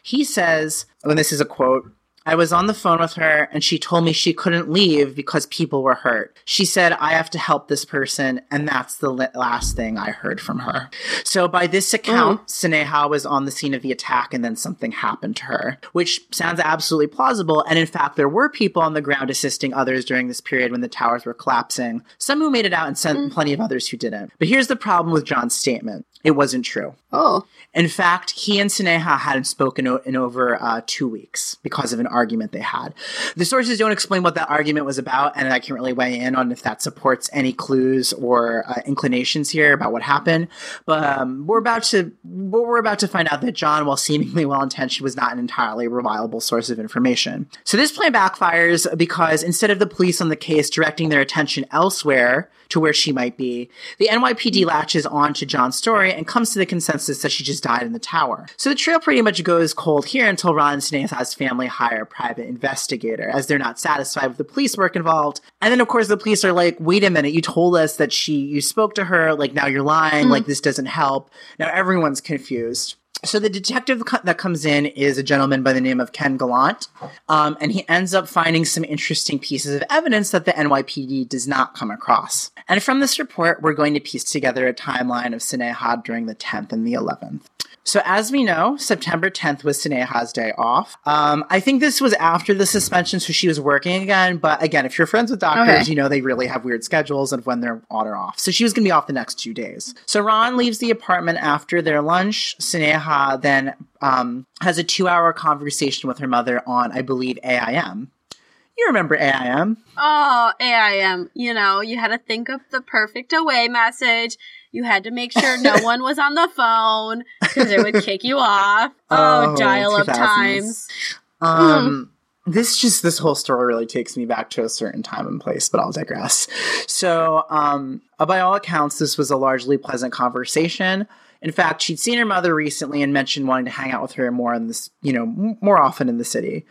He says, and this is a quote I was on the phone with her and she told me she couldn't leave because people were hurt. She said, I have to help this person. And that's the last thing I heard from her. So, by this account, mm. Sneha was on the scene of the attack and then something happened to her, which sounds absolutely plausible. And in fact, there were people on the ground assisting others during this period when the towers were collapsing, some who made it out and some, mm. plenty of others who didn't. But here's the problem with John's statement it wasn't true. Oh. In fact, he and Sneha hadn't spoken o- in over uh, two weeks because of an argument they had. The sources don't explain what that argument was about, and I can't really weigh in on if that supports any clues or uh, inclinations here about what happened. But um, we're about to we're about to find out that John, while seemingly well intentioned, was not an entirely reliable source of information. So this plan backfires because instead of the police on the case directing their attention elsewhere to where she might be, the NYPD hmm. latches on to John's story and comes to the consensus that she just died in the tower. So the trail pretty much goes cold here until Ron and Sneha's family hire a private investigator, as they're not satisfied with the police work involved. And then, of course, the police are like, wait a minute, you told us that she, you spoke to her, like now you're lying, hmm. like this doesn't help. Now everyone's confused. So the detective that comes in is a gentleman by the name of Ken Gallant, um, and he ends up finding some interesting pieces of evidence that the NYPD does not come across. And from this report, we're going to piece together a timeline of Sneha during the 10th and the 11th. So, as we know, September 10th was Sneha's day off. Um, I think this was after the suspension, so she was working again. But again, if you're friends with doctors, Okay. you know they really have weird schedules of when they're on or off. So, she was going to be off the next two days. So, Ron leaves the apartment after their lunch. Sneha then um, has a two hour conversation with her mother on, I believe, AIM. You remember AIM? Oh, AIM. You know, you had to think of the perfect away message. You had to make sure no one was on the phone because it would kick you off. Oh, Oh, dial up 2000s. times. Um, this just this whole story really takes me back to a certain time and place, but I'll digress. So, um, uh, by all accounts, this was a largely pleasant conversation. In fact, she'd seen her mother recently and mentioned wanting to hang out with her more in this, you know, m- more often in the city.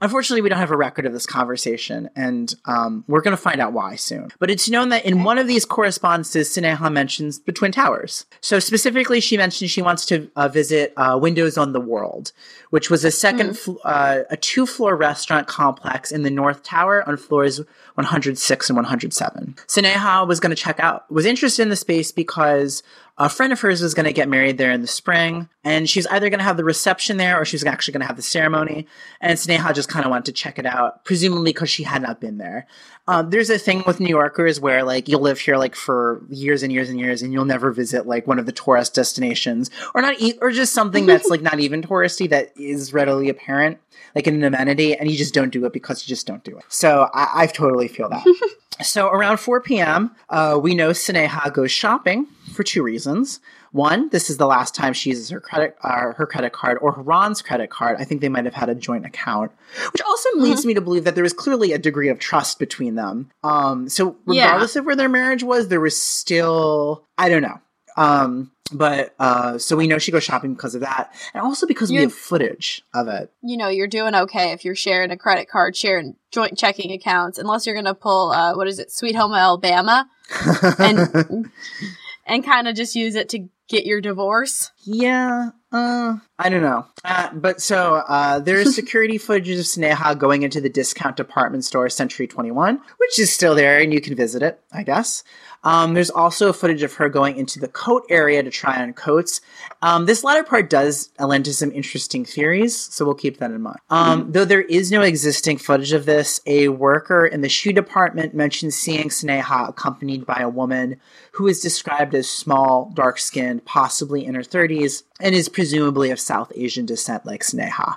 Unfortunately, we don't have a record of this conversation, and um, we're going to find out why soon. But it's known that in one of these correspondences, Sneha mentions the Twin Towers. So specifically, she mentions she wants to uh, visit uh, Windows on the World, which was a second, fl- uh, a two-floor restaurant complex in the North Tower on floors 106 and 107. Sneha was going to check out, was interested in the space because a friend of hers is going to get married there in the spring, and she's either going to have the reception there or she's actually going to have the ceremony. And Sneha just kind of wanted to check it out, presumably because she had not been there. Um, there's a thing with New Yorkers where like you'll live here like for years and years and years, and you'll never visit like one of the tourist destinations, or not, e- or just something that's like not even touristy that is readily apparent, like an amenity, and you just don't do it because you just don't do it. So I, I totally feel that. So around 4 p.m., uh, we know Sneha goes shopping for two reasons. One, this is the last time she uses her credit, uh, her credit card or Ron's credit card. I think they might have had a joint account, which also leads me to believe that there was clearly a degree of trust between them. Um, so Yeah. regardless of where their marriage was, there was still, I don't know. Um, but uh, so we know she goes shopping because of that, and also because we have footage of it. You know, you're doing okay if you're sharing a credit card, sharing joint checking accounts, unless you're going to pull, uh, what is it, Sweet Home Alabama, and and kind of just use it to get your divorce. Yeah, uh, I don't know. Uh, but so uh, there's security footage of Sneha going into the discount department store Century 21, which is still there and you can visit it, I guess. Um, there's also footage of her going into the coat area to try on coats. Um, this latter part does lend to some interesting theories, so we'll keep that in mind. Um, Though there is no existing footage of this, a worker in the shoe department mentioned seeing Sneha accompanied by a woman who is described as small, dark skinned, possibly in her 30s, and is presumably of South Asian descent like Sneha.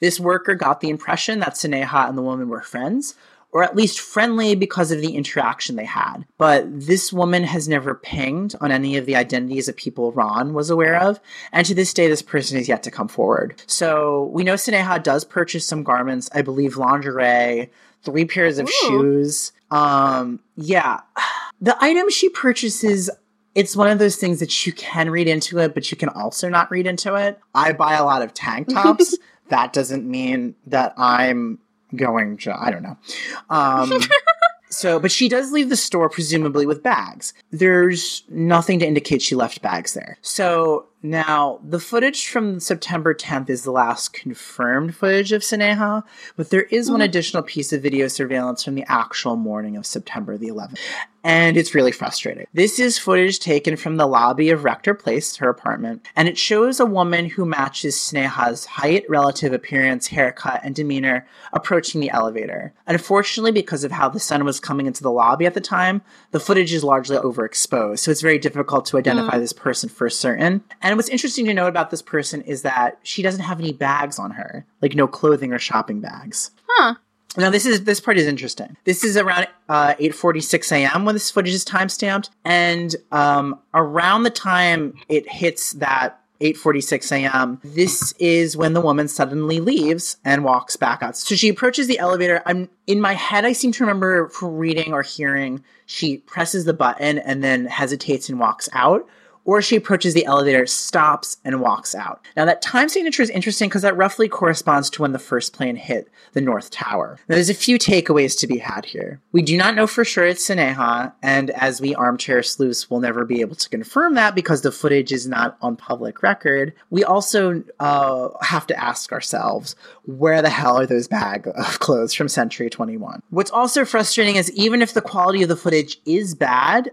This worker got the impression that Sneha and the woman were friends, or at least friendly because of the interaction they had. But this woman has never pinged on any of the identities of people Ron was aware of, and to this day, this person is yet to come forward. So we know Sneha does purchase some garments, I believe lingerie, three pairs of Ooh. shoes. Um, yeah. The items she purchases it's one of those things that you can read into it, but you can also not read into it. I buy a lot of tank tops. that doesn't mean that I'm going to, I don't know. Um, so, but she does leave the store presumably with bags. There's nothing to indicate she left bags there. So now the footage from September 10th is the last confirmed footage of Sneha, but there is one mm-hmm. additional piece of video surveillance from the actual morning of September the 11th. And it's really frustrating. This is footage taken from the lobby of Rector Place, her apartment, and it shows a woman who matches Sneha's height, relative appearance, haircut, and demeanor approaching the elevator. Unfortunately, because of how the sun was coming into the lobby at the time, the footage is largely overexposed, so it's very difficult to identify mm. this person for certain. And what's interesting to note about this person is that she doesn't have any bags on her, like no clothing or shopping bags. Huh. Now this is this part is interesting. This is around uh, 8:46 a.m. when this footage is timestamped, and um, around the time it hits that 8:46 a.m. This is when the woman suddenly leaves and walks back out. So she approaches the elevator. I'm in my head. I seem to remember from reading or hearing she presses the button and then hesitates and walks out. Or she approaches the elevator, stops, and walks out. Now, that time signature is interesting because that roughly corresponds to when the first plane hit the North Tower. Now, there's a few takeaways to be had here. We do not know for sure it's Sneha, and as we armchair sleuths we'll never be able to confirm that because the footage is not on public record. We also uh, have to ask ourselves where the hell are those bag of clothes from Century 21? What's also frustrating is even if the quality of the footage is bad,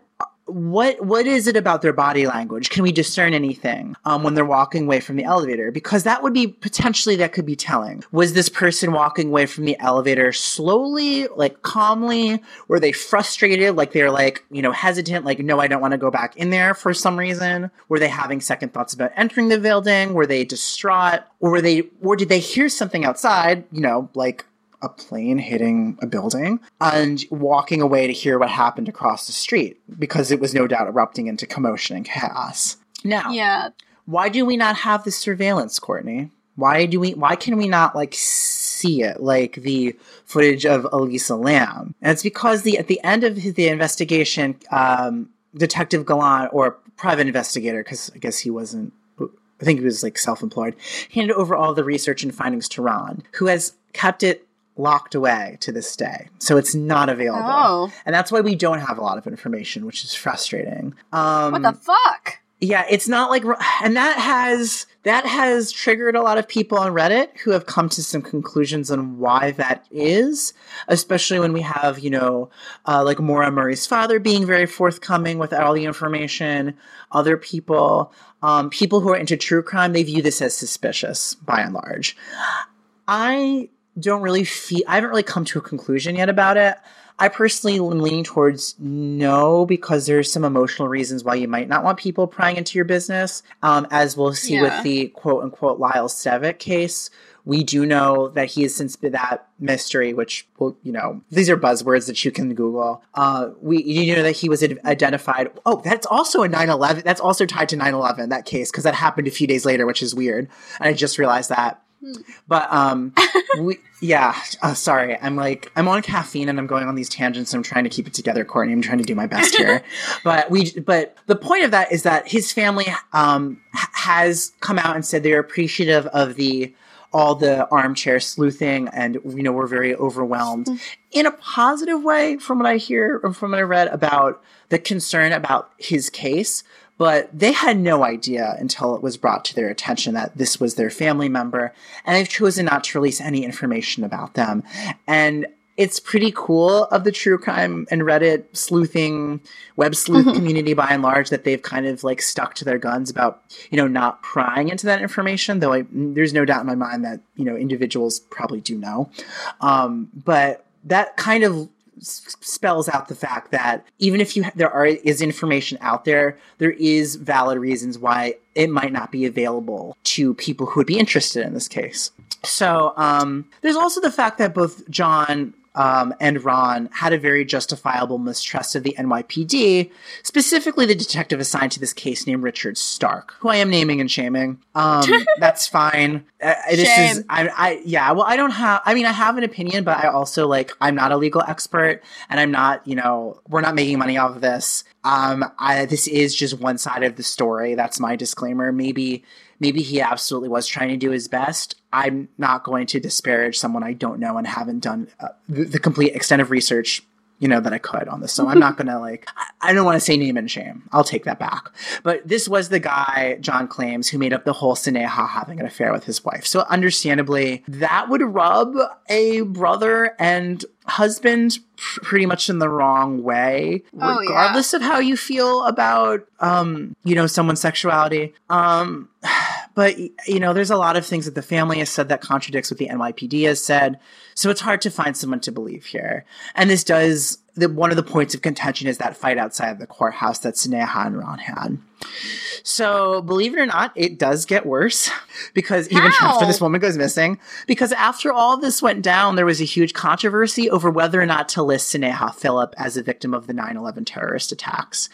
what what is it about their body language? Can we discern anything um, when they're walking away from the elevator? Because that would be potentially that could be telling. Was this person walking away from the elevator slowly, like calmly? Were they frustrated, like they're like you know hesitant, like no, I don't want to go back in there for some reason? Were they having second thoughts about entering the building? Were they distraught, or were they, or did they hear something outside? You know, like a plane hitting a building and walking away to hear what happened across the street because it was no doubt erupting into commotion and chaos. Now, Yeah. why do we not have this surveillance, Courtney? Why do we? Why can we not like see it like the footage of Elisa Lam? And it's because the at the end of the investigation, um, Detective Gallant or private investigator, because I guess he wasn't. I think he was like self-employed. Handed over all the research and findings to Ron, who has kept it locked away to this day. So it's not available. Oh. And that's why we don't have a lot of information, which is frustrating. Um, What the fuck? yeah, it's not like, and that has that has triggered a lot of people on Reddit who have come to some conclusions on why that is. Especially when we have, you know, uh, like Maura Murray's father being very forthcoming with all the information. Other people, um, people who are into true crime, they view this as suspicious by and large. I don't really feel I haven't really come to a conclusion yet about it. I personally am leaning towards no because there's some emotional reasons why you might not want people prying into your business. Um, as we'll see Yeah. with the quote unquote Lyle Stevik case, we do know that he has since been that mystery, which well, you know, these are buzzwords that you can Google. Uh, we you know that he was identified. Oh, that's also a 9/11. That's also tied to 9/11 that case because that happened a few days later, which is weird. And I just realized that. But um, we, yeah. Uh, sorry, I'm like I'm on caffeine and I'm going on these tangents. and I'm trying to keep it together, Courtney. I'm trying to do my best here. but we, but the point of that is that his family um has come out and said they're appreciative of the all the armchair sleuthing and you know we're very overwhelmed in a positive way from what i hear or from what i read about the concern about his case but they had no idea until it was brought to their attention that this was their family member and they've chosen not to release any information about them and it's pretty cool of the true crime and reddit sleuthing web sleuth Mhm. community by and large that they've kind of like stuck to their guns about you know not prying into that information though I, there's no doubt in my mind that you know individuals probably do know um, but that kind of spells out the fact that even if you there are is information out there there is valid reasons why it might not be available to people who would be interested in this case. So um, there's also the fact that both john um, and Ron had a very justifiable mistrust of the NYPD, specifically the detective assigned to this case named Richard Stark, who I am naming and shaming. Um, that's fine. Uh, this is, I, I, yeah. Well, I don't have. I mean, I have an opinion, but I also like. I'm not a legal expert, and I'm not. You know, we're not making money off of this. Um, I, this is just one side of the story. That's my disclaimer. Maybe maybe he absolutely was trying to do his best. I'm not going to disparage someone I don't know and haven't done uh, the, the complete extent of research, you know, that I could on this. So I'm not going to like, I, I don't want to say name and shame. I'll take that back. But this was the guy, John claims, who made up the whole Sneha having an affair with his wife. So understandably, that would rub a brother and husband pr- pretty much in the wrong way, Oh, yeah. regardless of how you feel about, um, you know, someone's sexuality. Um, but you know there's a lot of things that the family has said that contradicts what the NYPD has said so it's hard to find someone to believe here and this does the, one of the points of contention is that fight outside of the courthouse that Sneha and Ron had so believe it or not it does get worse because even How? after this woman goes missing because after all this went down there was a huge controversy over whether or not to list Sneha Philip as a victim of the 9-11 terrorist attacks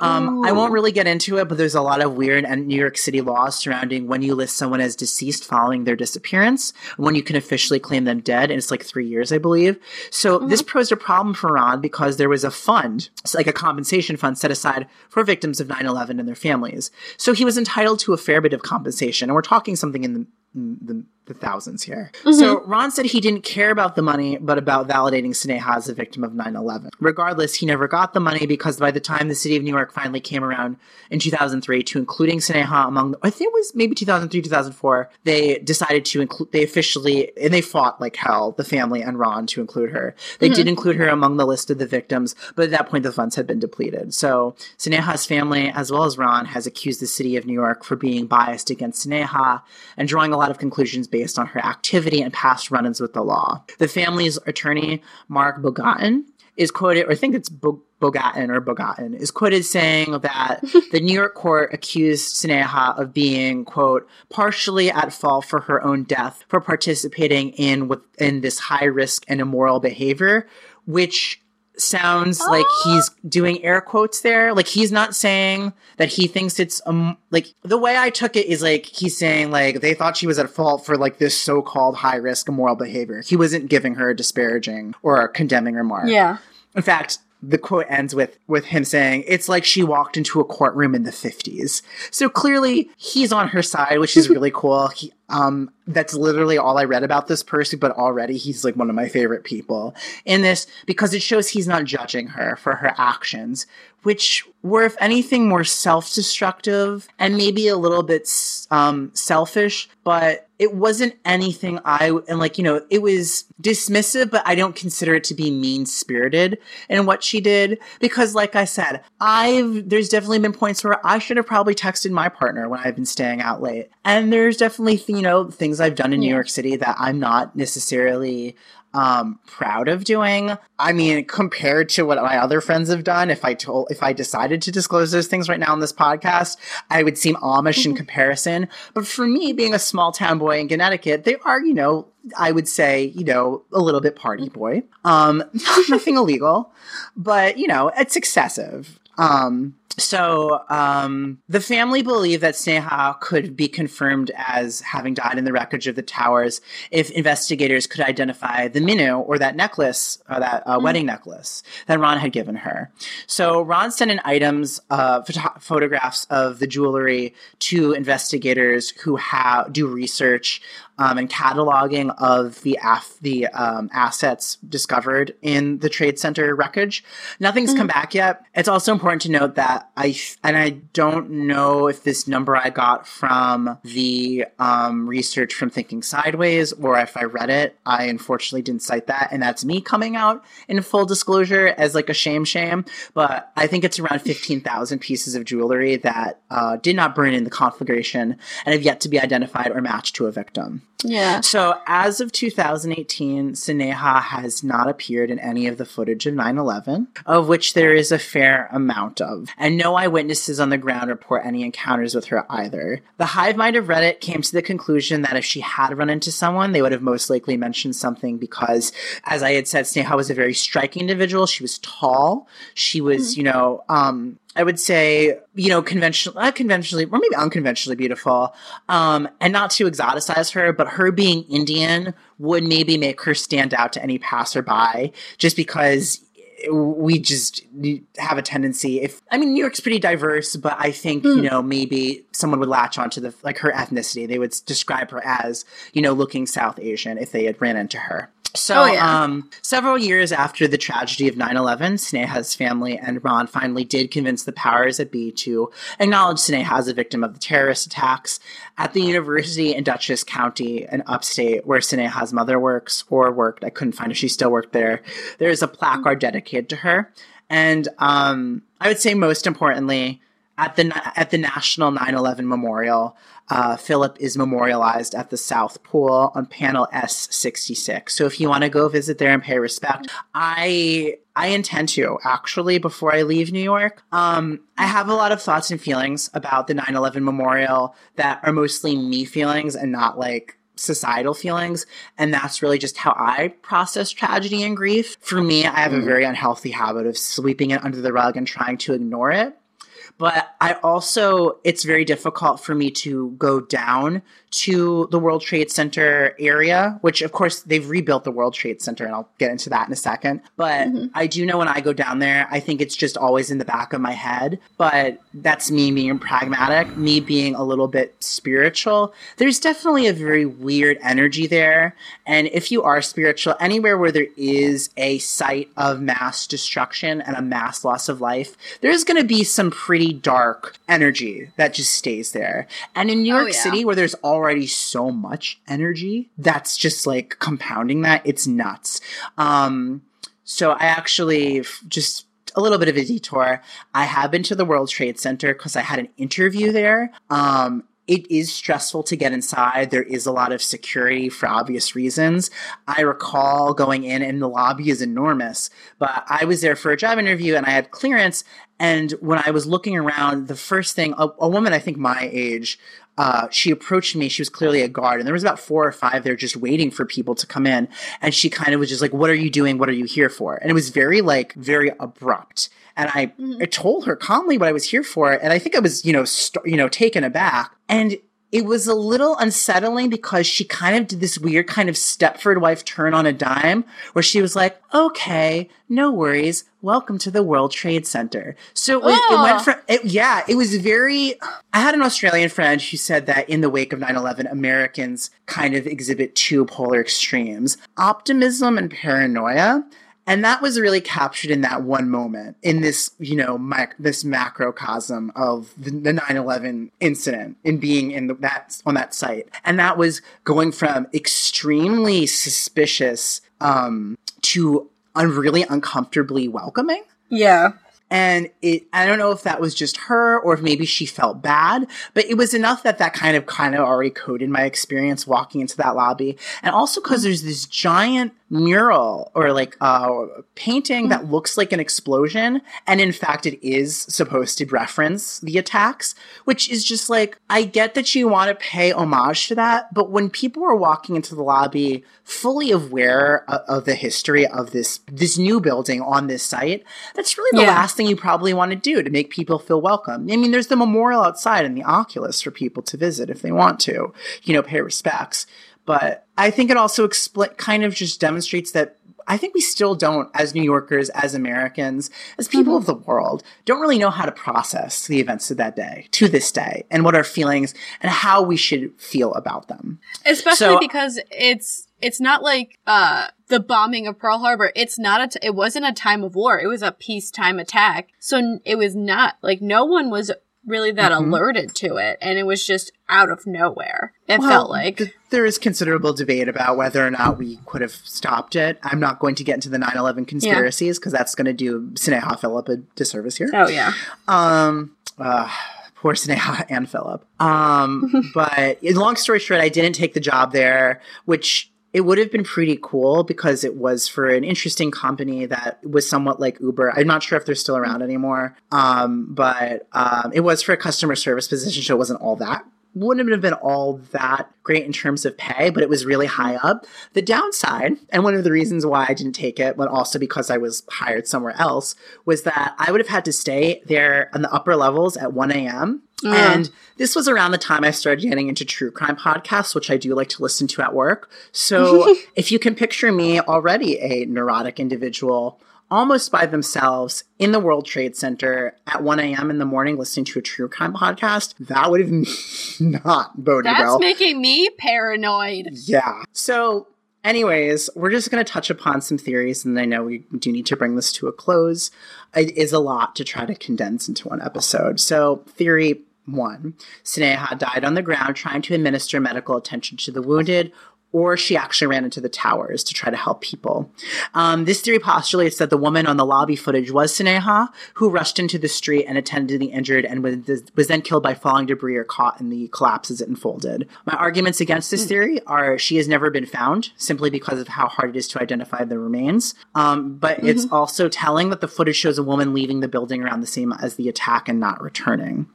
um, I won't really get into it, but there's a lot of weird and New York City laws surrounding when you list someone as deceased following their disappearance, when you can officially claim them dead, and it's like three years, I believe. So this posed a problem for Ron because there was a fund, like a compensation fund set aside for victims of 9/11 and their families. So he was entitled to a fair bit of compensation. And we're talking something in the the, the thousands here. Mm-hmm. So Ron said he didn't care about the money, but about validating Sneha as a victim of 9 11. Regardless, he never got the money because by the time the city of New York finally came around in 2003 to including Sneha among, the, I think it was maybe 2003, 2004, they decided to include, they officially, and they fought like hell, the family and Ron to include her. They mm-hmm. did include her among the list of the victims, but at that point the funds had been depleted. So Sneha's family, as well as Ron, has accused the city of New York for being biased against Sneha and drawing a lot of conclusions based on her activity and past run ins with the law. The family's attorney, Mark Bogatin, is quoted, or I think it's Bo- Bogatin or Bogatin, is quoted saying that the New York court accused Sneha of being, quote, partially at fault for her own death for participating in with in this high risk and immoral behavior, which sounds like he's doing air quotes there. Like he's not saying that he thinks it's um like the way I took it is like he's saying like they thought she was at fault for like this so-called high risk immoral behavior. He wasn't giving her a disparaging or a condemning remark. Yeah. In fact, the quote ends with with him saying it's like she walked into a courtroom in the 50s so clearly he's on her side which is really cool he um that's literally all i read about this person but already he's like one of my favorite people in this because it shows he's not judging her for her actions which were, if anything, more self destructive and maybe a little bit um, selfish, but it wasn't anything I, and like, you know, it was dismissive, but I don't consider it to be mean spirited in what she did. Because, like I said, I've, there's definitely been points where I should have probably texted my partner when I've been staying out late. And there's definitely, you know, things I've done in yeah. New York City that I'm not necessarily um proud of doing. I mean, compared to what my other friends have done, if I told if I decided to disclose those things right now on this podcast, I would seem Amish in mm-hmm. comparison. But for me, being a small town boy in Connecticut, they are, you know, I would say, you know, a little bit party boy. Um nothing illegal, but you know, it's excessive. Um so um, the family believed that Sneha could be confirmed as having died in the wreckage of the towers if investigators could identify the minnu or that necklace, uh, that uh, mm. wedding necklace that Ron had given her. So Ron sent in items, uh, phot- photographs of the jewelry to investigators who have do research um, and cataloging of the af- the um, assets discovered in the Trade Center wreckage. Nothing's mm-hmm. come back yet. It's also important to note that I and I don't know if this number I got from the um, research from Thinking Sideways or if I read it. I unfortunately didn't cite that, and that's me coming out in full disclosure as like a shame shame. But I think it's around fifteen thousand pieces of jewelry that uh, did not burn in the conflagration and have yet to be identified or matched to a victim. Yeah. So as of 2018, Sneha has not appeared in any of the footage of 9 11, of which there is a fair amount of. And no eyewitnesses on the ground report any encounters with her either. The hive mind of Reddit came to the conclusion that if she had run into someone, they would have most likely mentioned something because, as I had said, Sneha was a very striking individual. She was tall. She was, mm-hmm. you know, um, I would say, you know, conventional, not conventionally, or maybe unconventionally beautiful, um, and not to exoticize her, but her being Indian would maybe make her stand out to any passerby, just because we just have a tendency. If I mean, New York's pretty diverse, but I think mm. you hmm. know maybe someone would latch onto the like her ethnicity. They would describe her as you know looking South Asian if they had ran into her. So, oh, yeah. um, several years after the tragedy of 9 11, Sneha's family and Ron finally did convince the powers that be to acknowledge Sneha as a victim of the terrorist attacks at the university in Dutchess County in upstate, where Sneha's mother works or worked. I couldn't find if she still worked there. There is a placard dedicated to her. And um, I would say, most importantly, at the at the National 9/11 Memorial, uh, Philip is memorialized at the South Pool on panel S66. So if you want to go visit there and pay respect, I I intend to actually before I leave New York. Um, I have a lot of thoughts and feelings about the 9/11 Memorial that are mostly me feelings and not like societal feelings and that's really just how i process tragedy and grief for me i have a mm-hmm. very unhealthy habit of sweeping it under the rug and trying to ignore it But I also, it's very difficult for me to go down to the World Trade Center area, which of course they've rebuilt the World Trade Center, and I'll get into that in a second. But mm-hmm. I do know when I go down there, I think it's just always in the back of my head. But that's me being pragmatic, me being a little bit spiritual. There's definitely a very weird energy there. And if you are spiritual, anywhere where there is a site of mass destruction and a mass loss of life, there's going to be some pretty dark energy that just stays there. And in New oh, York oh, yeah. City, where there's already so much energy that's just like compounding that. It's nuts. Um, so I actually just a little bit of a detour. I have been to the World Trade Center because I had an interview there. Um, it is stressful to get inside. There is a lot of security for obvious reasons. I recall going in, and the lobby is enormous, but I was there for a job interview and I had clearance. And when I was looking around, the first thing, a, a woman, I think my age, uh, she approached me. She was clearly a guard, and there was about four or five there just waiting for people to come in. And she kind of was just like, "What are you doing? What are you here for?" And it was very like very abrupt. And I, mm-hmm. I told her calmly what I was here for, and I think I was, you know, st- you know, taken aback. And it was a little unsettling because she kind of did this weird kind of Stepford wife turn on a dime where she was like, okay, no worries. Welcome to the World Trade Center. So it, oh. it went oh. from, it, yeah, it was very, I had an Australian friend who said that in the wake of 9 11, Americans kind of exhibit two polar extremes optimism and paranoia. And that was really captured in that one moment in this, you know, mic- this macrocosm of the, 9/11 incident in being in the, that on that site. And that was going from extremely suspicious um, to un- really uncomfortably welcoming. Yeah. And it, I don't know if that was just her or if maybe she felt bad, but it was enough that that kind of, kind of already coded my experience walking into that lobby. And also because there's this giant mural or like a painting that looks like an explosion and in fact it is supposed to reference the attacks which is just like i get that you want to pay homage to that but when people are walking into the lobby fully aware of, of the history of this this new building on this site that's really the yeah. last thing you probably want to do to make people feel welcome. I mean there's the memorial outside and the oculus for people to visit if they want to you know pay respects but I think it also expl- kind of just demonstrates that I think we still don't, as New Yorkers, as Americans, as people mm-hmm. of the world, don't really know how to process the events of that day to this day and what our feelings and how we should feel about them. Especially so, because it's it's not like uh the bombing of Pearl Harbor. It's not a. T- it wasn't a time of war. It was a peacetime attack. So it was not like no one was really that mm-hmm. alerted to it and it was just out of nowhere it well, felt like th- there is considerable debate about whether or not we could have stopped it i'm not going to get into the 9-11 conspiracies because yeah. that's going to do Sneha Philip a disservice here oh yeah um uh, poor Sneha and Philip. Um, but long story short, I didn't take the job there, which it would have been pretty cool because it was for an interesting company that was somewhat like Uber. I'm not sure if they're still around anymore, um, but um, it was for a customer service position, so it wasn't all that wouldn't have been all that great in terms of pay, but it was really high up. The downside, and one of the reasons why I didn't take it, but also because I was hired somewhere else, was that I would have had to stay there on the upper levels at 1 a.m. Mm. And this was around the time I started getting into true crime podcasts, which I do like to listen to at work. So if you can picture me already a neurotic individual, almost by themselves in the World Trade Center at 1 a.m. in the morning listening to a true crime podcast, that would have not boded That's well. That's making me paranoid. Yeah. So, anyways, we're just going to touch upon some theories, and I know we do need to bring this to a close. It is a lot to try to condense into one episode. So, theory one Sneha died on the ground trying to administer medical attention to the wounded or she actually ran into the towers to try to help people. Um, this theory postulates that the woman on the lobby footage was Sneha, who rushed into the street and attended to the injured and was, was then killed by falling debris or caught in the collapse as it unfolded. My arguments against this theory are she has never been found, simply because of how hard it is to identify the remains. Um, but mm-hmm. it's also telling that the footage shows a woman leaving the building around the same as the attack and not returning.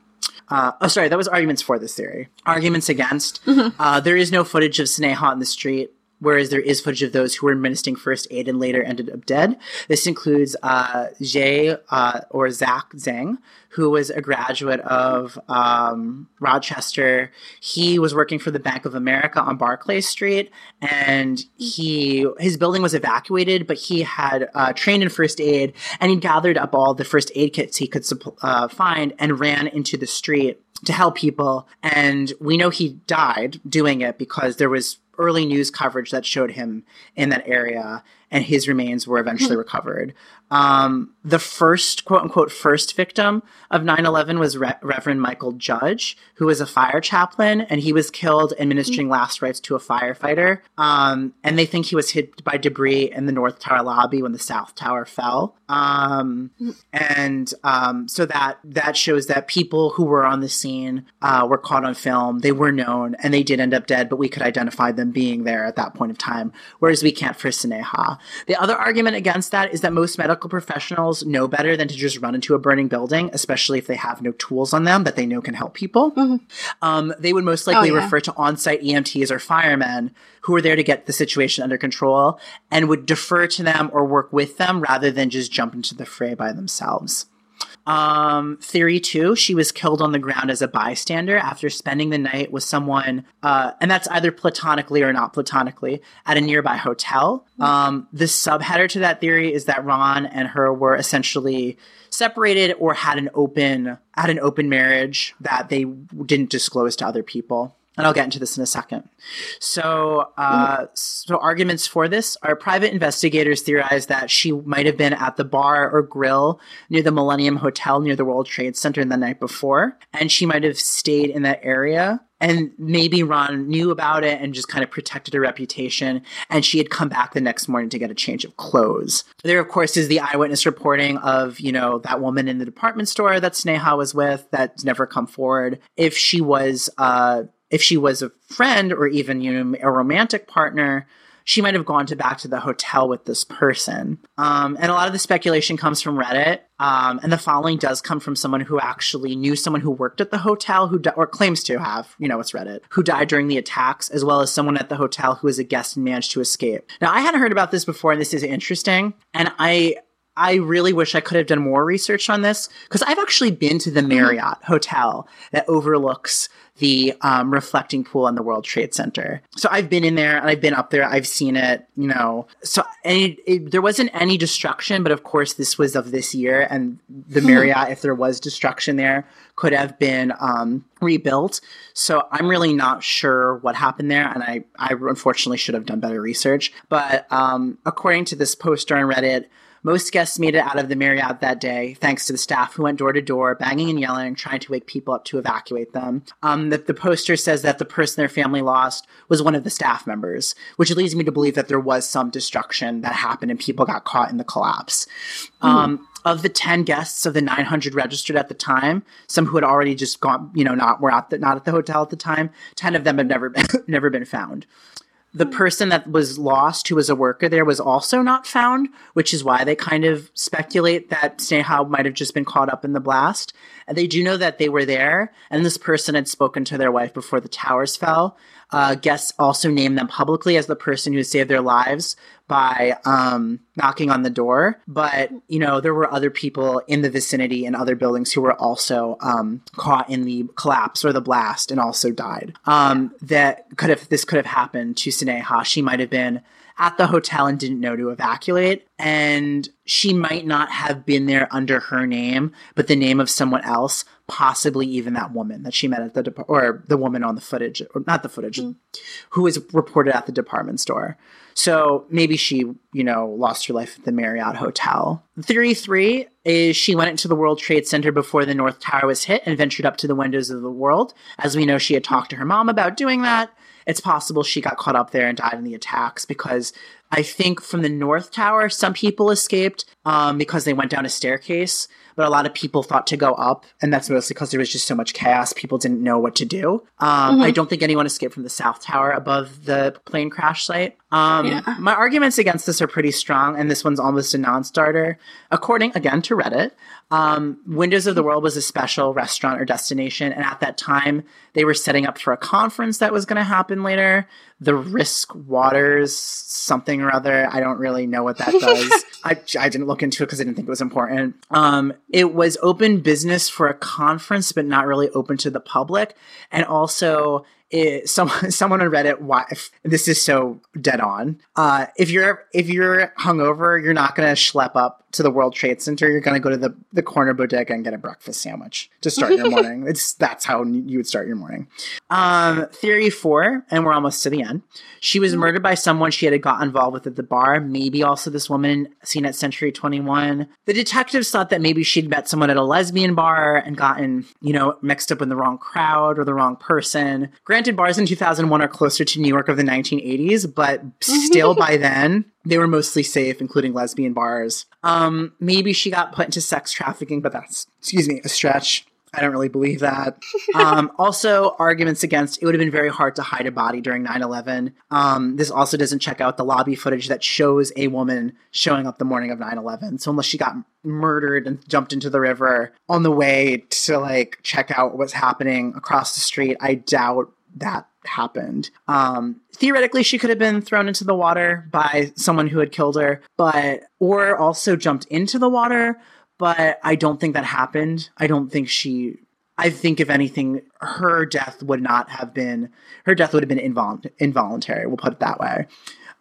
Uh, oh, sorry, that was arguments for this theory. Arguments against. Mm-hmm. Uh, there is no footage of Sneha in the street. Whereas there is footage of those who were administering first aid and later ended up dead. This includes uh, Jay uh, or Zach Zhang, who was a graduate of um, Rochester. He was working for the Bank of America on Barclay Street, and he his building was evacuated, but he had uh, trained in first aid, and he gathered up all the first aid kits he could uh, find and ran into the street to help people. And we know he died doing it because there was early news coverage that showed him in that area, and his remains were eventually mm-hmm. recovered. Um, the first, quote unquote, first victim of 9 11 was Re- Reverend Michael Judge, who was a fire chaplain, and he was killed administering mm-hmm. last rites to a firefighter. Um, and they think he was hit by debris in the North Tower lobby when the South Tower fell. Um, mm-hmm. and um, so that that shows that people who were on the scene uh, were caught on film. They were known, and they did end up dead, but we could identify them being there at that point of time, whereas we can't for Sneha. The other argument against that is that most medical professionals know better than to just run into a burning building, especially if they have no tools on them that they know can help people. Mm-hmm. Um, they would most likely oh, yeah. refer to on site EMTs or firemen who are there to get the situation under control and would defer to them or work with them rather than just jump into the fray by themselves. Um, theory two, she was killed on the ground as a bystander after spending the night with someone, uh, and that's either platonically or not platonically, at a nearby hotel. Um, the subheader to that theory is that Ron and her were essentially separated or had an open had an open marriage that they didn't disclose to other people and I'll get into this in a second. So, uh, so arguments for this are private investigators theorize that she might have been at the bar or grill near the Millennium Hotel near the World Trade Center the night before, and she might have stayed in that area. And maybe Ron knew about it and just kind of protected her reputation. And she had come back the next morning to get a change of clothes. There, of course, is the eyewitness reporting of, you know, that woman in the department store that Sneha was with that's never come forward. If she was, uh, if she was a friend or even you know a romantic partner she might have gone to back to the hotel with this person. Um, and a lot of the speculation comes from reddit. Um, and the following does come from someone who actually knew someone who worked at the hotel who di- or claims to have you know it's reddit who died during the attacks as well as someone at the hotel who was a guest and managed to escape. Now i hadn't heard about this before and this is interesting. And i I really wish I could have done more research on this because I've actually been to the mm-hmm. Marriott hotel that overlooks the um, reflecting pool on the World Trade Center. So I've been in there and I've been up there. I've seen it, you know. So it, it, there wasn't any destruction, but of course this was of this year, and the hmm. Marriott, if there was destruction there, could have been um, rebuilt. So I'm really not sure what happened there, and I I unfortunately should have done better research. But um, according to this poster on Reddit. Most guests made it out of the Marriott that day, thanks to the staff who went door to door, banging and yelling, trying to wake people up to evacuate them. Um, the, the poster says that the person their family lost was one of the staff members, which leads me to believe that there was some destruction that happened and people got caught in the collapse. Mm. Um, of the 10 guests of the 900 registered at the time, some who had already just gone, you know, not were at the, not at the hotel at the time, 10 of them have never been, never been found the hmm. person that was lost who was a worker there was also not found, which is why they kind of speculate that Sneha might have just been caught up in the blast. And they do know that they were there, and this person had spoken to their wife before the towers fell. Uh, guests also named them publicly as the person who saved their lives by um, knocking on the door. But, you know, there were other people in the vicinity and other buildings who were also um, caught in the collapse or the blast and also died. Um, that could have, this could have happened to Sneha. She might have been at the hotel and didn't know to evacuate. And she might not have been there under her name, but the name of someone else, possibly even that woman that she met at the dep- or the woman on the footage, or not the footage, mm. who was reported at the department store. So maybe she, you know, lost her life at the Marriott Hotel. Theory three is she went into the World Trade Center before the North Tower was hit and ventured up to the windows of the world. As we know, she had talked to her mom about doing that it's possible she got caught up there and died in the attacks because I think from the North Tower, some people escaped um, because they went down a staircase but a lot of people thought to go up, and that's mostly because there was just so much chaos. People didn't know what to do. Um, mm-hmm. I don't think anyone escaped from the South Tower above the plane crash site. Um, yeah. My arguments against this are pretty strong, and this one's almost a non starter. According, again, to Reddit, um, Windows of the World was a special restaurant or destination, and at that time, they were setting up for a conference that was going to happen later. The Risk Waters something or other. I don't really know what that does. I, I didn't look into it because I didn't think it was important. Um, it was open business for a conference, but not really open to the public. And also, it, someone someone on Reddit. Why this is so dead on. Uh, if you're if you're hungover, you're not going to schlep up to the World Trade Center. You're going to go to the the corner bodega and get a breakfast sandwich to start your morning. It's that's how you would start your morning. Um, theory four, and we're almost to the end. She was murdered by someone she had got involved with at the bar. Maybe also this woman seen at Century Twenty One. The detectives thought that maybe she'd met someone at a lesbian bar and gotten you know mixed up in the wrong crowd or the wrong person. Granted, bars in 2001 are closer to New York of the 1980s, but still by then, they were mostly safe, including lesbian bars. Um, maybe she got put into sex trafficking, but that's, excuse me, a stretch. I don't really believe that. Um, also, arguments against it would have been very hard to hide a body during 9 11. Um, this also doesn't check out the lobby footage that shows a woman showing up the morning of 9 11. So, unless she got murdered and jumped into the river on the way to like check out what's happening across the street, I doubt that happened. Um, theoretically, she could have been thrown into the water by someone who had killed her, but or also jumped into the water. But I don't think that happened. I don't think she. I think if anything, her death would not have been. Her death would have been invol- involuntary. We'll put it that way.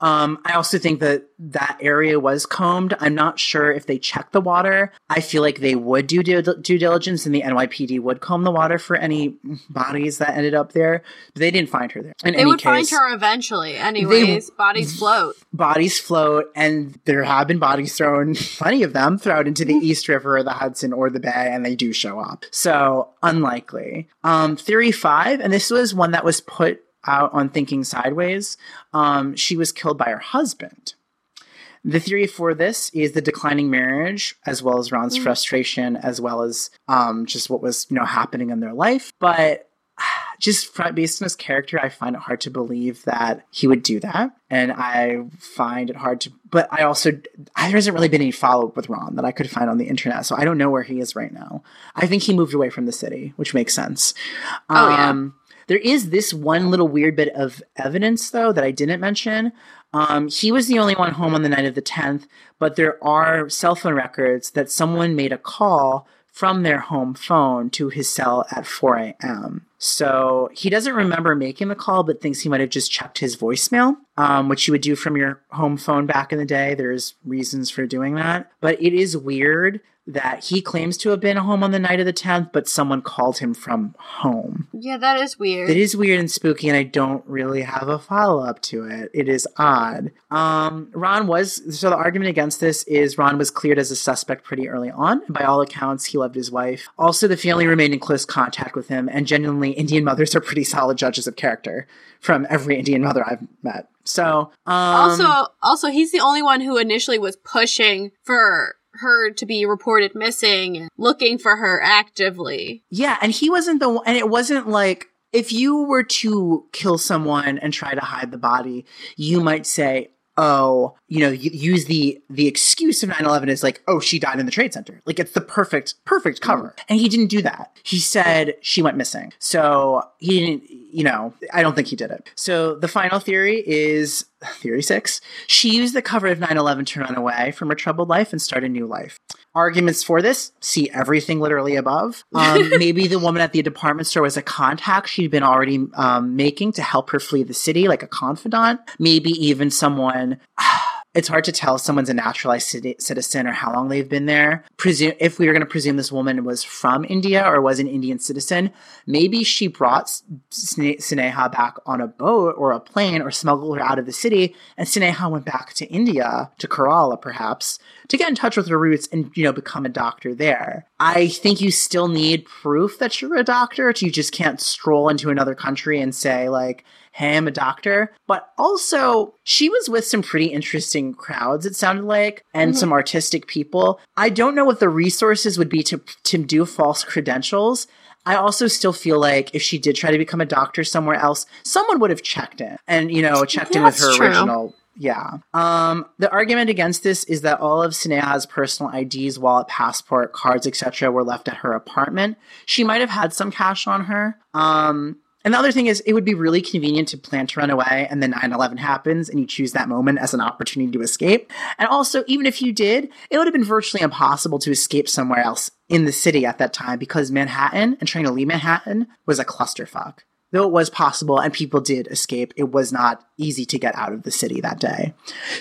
Um, I also think that that area was combed. I'm not sure if they checked the water. I feel like they would do due, due diligence and the NYPD would comb the water for any bodies that ended up there. But they didn't find her there. In they would case, find her eventually. Anyways, they, bodies float. Bodies float, and there have been bodies thrown, plenty of them, thrown into the East River or the Hudson or the Bay, and they do show up. So unlikely. Um, theory five, and this was one that was put out on Thinking Sideways, um, she was killed by her husband. The theory for this is the declining marriage, as well as Ron's mm. frustration, as well as um, just what was you know happening in their life. But just based on his character, I find it hard to believe that he would do that, and I find it hard to. But I also there hasn't really been any follow up with Ron that I could find on the internet, so I don't know where he is right now. I think he moved away from the city, which makes sense. Oh yeah um, there is this one little weird bit of evidence, though, that I didn't mention. Um, he was the only one home on the night of the 10th, but there are cell phone records that someone made a call from their home phone to his cell at 4 a.m. So he doesn't remember making the call, but thinks he might have just checked his voicemail, um, which you would do from your home phone back in the day. There's reasons for doing that. But it is weird that he claims to have been home on the night of the 10th, but someone called him from home. Yeah, that is weird. It is weird and spooky, and I don't really have a follow up to it. It is odd. Um, Ron was, so the argument against this is Ron was cleared as a suspect pretty early on. By all accounts, he loved his wife. Also, the family remained in close contact with him, and genuinely, Indian mothers are pretty solid judges of character from every Indian mother I've met. So, um, also, also, he's the only one who initially was pushing for her to be reported missing, looking for her actively. Yeah, and he wasn't the one, and it wasn't like if you were to kill someone and try to hide the body, you might say, oh, you know, use the the excuse of 9/11 is like, oh, she died in the trade center. Like it's the perfect perfect cover. Mm. And he didn't do that. He said she went missing. So he didn't, you know, I don't think he did it. So the final theory is theory 6. She used the cover of 9/11 to run away from her troubled life and start a new life. Arguments for this, see everything literally above. Um, maybe the woman at the department store was a contact she'd been already um, making to help her flee the city, like a confidant. Maybe even someone. It's hard to tell if someone's a naturalized citizen or how long they've been there. Presume if we were going to presume this woman was from India or was an Indian citizen, maybe she brought Sneha back on a boat or a plane or smuggled her out of the city, and Sneha went back to India to Kerala, perhaps to get in touch with her roots and, you know, become a doctor there. I think you still need proof that you're a doctor. You just can't stroll into another country and say, like, hey, I'm a doctor. But also, she was with some pretty interesting crowds, it sounded like, and mm-hmm. some artistic people. I don't know what the resources would be to, to do false credentials. I also still feel like if she did try to become a doctor somewhere else, someone would have checked in and, you know, checked in with her true. original yeah. Um, the argument against this is that all of Sneha's personal IDs, wallet, passport, cards, etc., were left at her apartment. She might have had some cash on her. Um, and the other thing is, it would be really convenient to plan to run away and then 9 11 happens and you choose that moment as an opportunity to escape. And also, even if you did, it would have been virtually impossible to escape somewhere else in the city at that time because Manhattan and trying to leave Manhattan was a clusterfuck. Though it was possible and people did escape, it was not easy to get out of the city that day.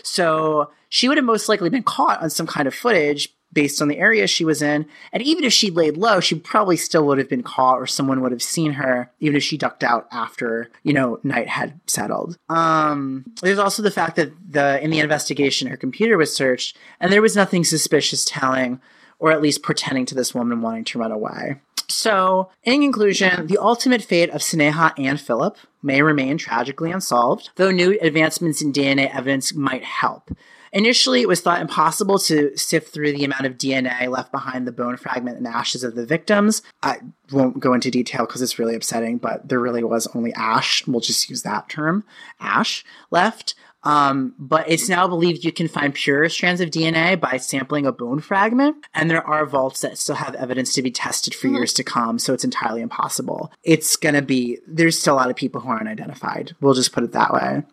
So she would have most likely been caught on some kind of footage based on the area she was in. And even if she laid low, she probably still would have been caught or someone would have seen her, even if she ducked out after, you know, night had settled. Um, there's also the fact that the in the investigation her computer was searched and there was nothing suspicious telling or at least pretending to this woman wanting to run away. So, in conclusion, the ultimate fate of Sneha Anne Philip may remain tragically unsolved, though new advancements in DNA evidence might help. Initially, it was thought impossible to sift through the amount of DNA left behind the bone fragment and ashes of the victims. I won't go into detail because it's really upsetting, but there really was only ash. We'll just use that term, ash, left. Um, but it's now believed you can find pure strands of DNA by sampling a bone fragment, and there are vaults that still have evidence to be tested for mm-hmm. years to come, so it's entirely impossible. It's gonna be, there's still a lot of people who aren't identified. We'll just put it that way.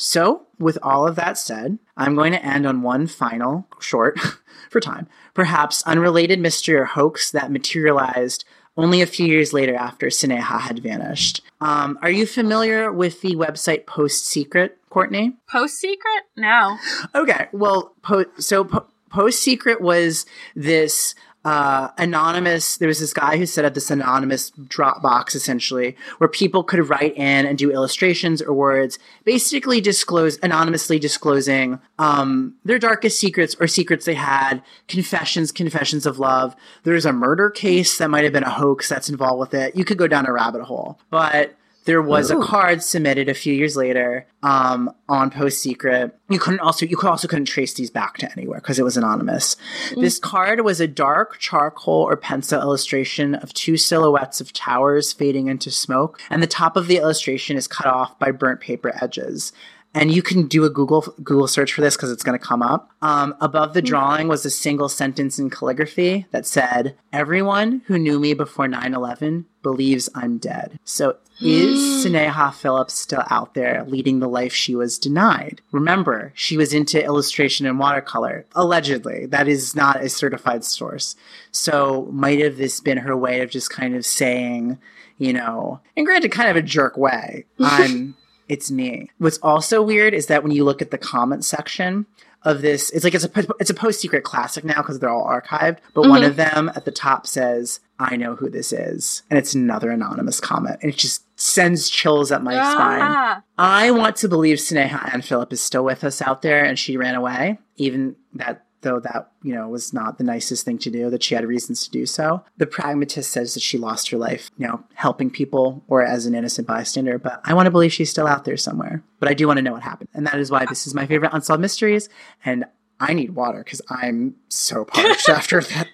So, with all of that said, I'm going to end on one final, short for time, perhaps unrelated mystery or hoax that materialized only a few years later after Sneha had vanished. Um, are you familiar with the website Post Secret, Courtney? Post Secret? No. Okay, well, po- so po- Post Secret was this uh, anonymous. There was this guy who set up this anonymous Dropbox essentially, where people could write in and do illustrations or words, basically disclose anonymously disclosing um, their darkest secrets or secrets they had, confessions, confessions of love. There's a murder case that might have been a hoax that's involved with it. You could go down a rabbit hole, but there was Ooh. a card submitted a few years later um, on Post Secret. You couldn't also you could also couldn't trace these back to anywhere because it was anonymous. Mm. This card was a dark charcoal or pencil illustration of two silhouettes of towers fading into smoke, and the top of the illustration is cut off by burnt paper edges and you can do a Google Google search for this because it's going to come up. Um, above the hmm. drawing was a single sentence in calligraphy that said, "Everyone who knew me before 9/11 believes I'm dead." So is hmm. Sneha Phillips still out there leading the life she was denied? Remember, she was into illustration and watercolor. Allegedly, that is not a certified source. So might have this been her way of just kind of saying, you know, and granted, kind of a jerk way. I'm it's me. What's also weird is that when you look at the comment section of this, it's like it's a it's a post secret classic now because they're all archived. But mm-hmm. one of them at the top says, "I know who this is," and it's another anonymous comment, and it just sends chills up my ah. spine. I want to believe Sneha Anne Philip is still with us out there, and she ran away. Even that though that you know was not the nicest thing to do that she had reasons to do so. The pragmatist says that she lost her life you know helping people or as an innocent bystander but i want to believe she's still out there somewhere. But i do want to know what happened. And that is why this is my favorite unsolved mysteries and i need water because i'm so parched after that.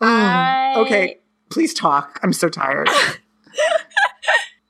Um, I... okay please talk. I'm so tired.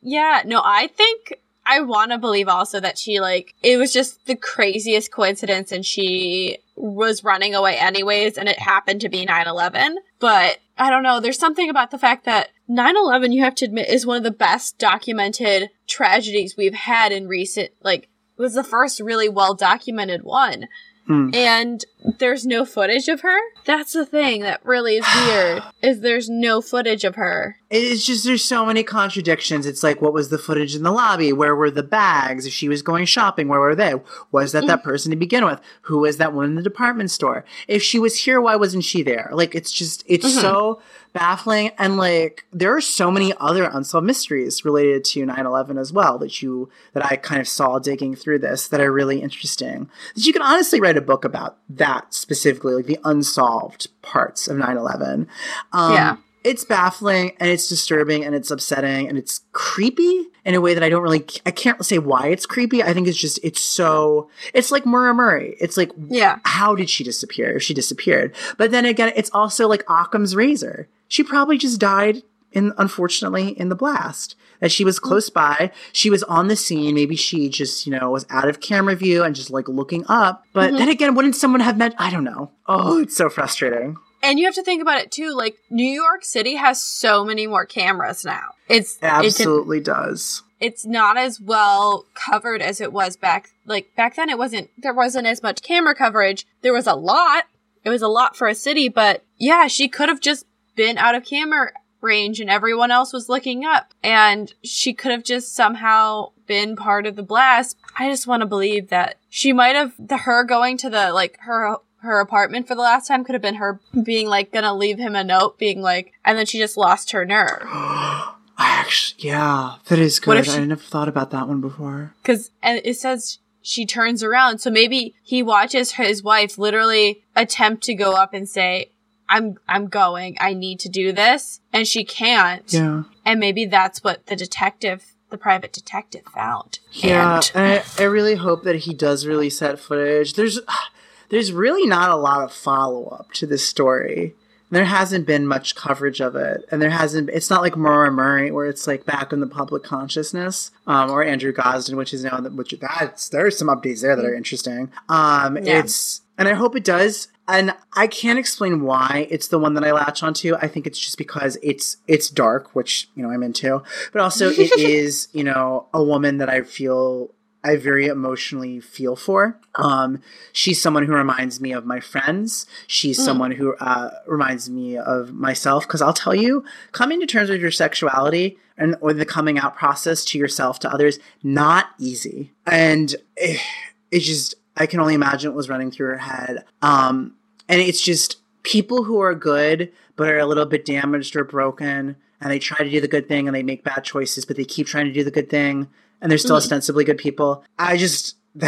Yeah no i think I want to believe also that she like it was just the craziest coincidence and she was running away anyways and it happened to be 9/11 but I don't know there's something about the fact that 9/11 you have to admit is one of the best documented tragedies we've had in recent like it was the first really well documented one Hmm. And there's no footage of her. That's the thing that really is weird. is there's no footage of her. It's just there's so many contradictions. It's like what was the footage in the lobby? Where were the bags? If she was going shopping, where were they? Was that that mm. person to begin with? Who was that one in the department store? If she was here, why wasn't she there? Like it's just it's mm-hmm. so baffling and like there are so many other unsolved mysteries related to 9-11 as well that you that i kind of saw digging through this that are really interesting that you can honestly write a book about that specifically, like the unsolved parts of 9/11. Um, Yeah. It's baffling and it's disturbing and it's upsetting and it's creepy in a way that I don't really I can't say why it's creepy. I think it's just it's so it's like Maura Murray. It's like Yeah. how did she disappear if she disappeared? But then again, it's also like Occam's razor. She probably just died in unfortunately in the blast. That she was mm. close by, she was on the scene. Maybe she just you know was out of camera view and just like looking up. But mm-hmm. then again, wouldn't someone have met? I don't know. Oh, it's so frustrating. And you have to think about it too. Like New York City has so many more cameras now. It's It it's absolutely does. it's not as well covered as it was back like back then it wasn't there wasn't as much camera coverage there was a lot it was a lot for a city but yeah she could have just been out of camera range and everyone else was looking up and she could have just somehow been part of the blast i just want to believe that she might have the her going to the like her her apartment for the last time could have been her being like gonna leave him a note being like and then she just lost her nerve I actually, yeah, that is good. she- I never thought about that one before. because and it says she turns around so maybe he watches his wife literally attempt to go up and say i'm i'm going i need to do this and she can't Yeah, and maybe that's what the detective the private detective found yeah. and And I, I really hope that he does release that footage. There's, there's really not a lot of follow up to this story. There hasn't been much coverage of it, and there hasn't. It's not like Maura Murray, where it's like back in the public consciousness, um, or Andrew Gosden, which is now in the, which that's there's some updates there that are interesting. Um, Yeah. it's and I hope it does. And I can't explain why it's the one that I latch onto. I think it's just because it's it's dark, which you know I'm into, but also it is you know a woman that I feel I very emotionally feel for. Um, she's someone who reminds me of my friends. She's someone who uh, reminds me of myself. Because I'll tell you, coming to terms with your sexuality and or the coming out process to yourself to others, not easy. And it, it just I can only imagine what was running through her head. Um, and it's just people who are good but are a little bit damaged or broken, and they try to do the good thing and they make bad choices, but they keep trying to do the good thing and they're still mm-hmm. ostensibly good people. I just,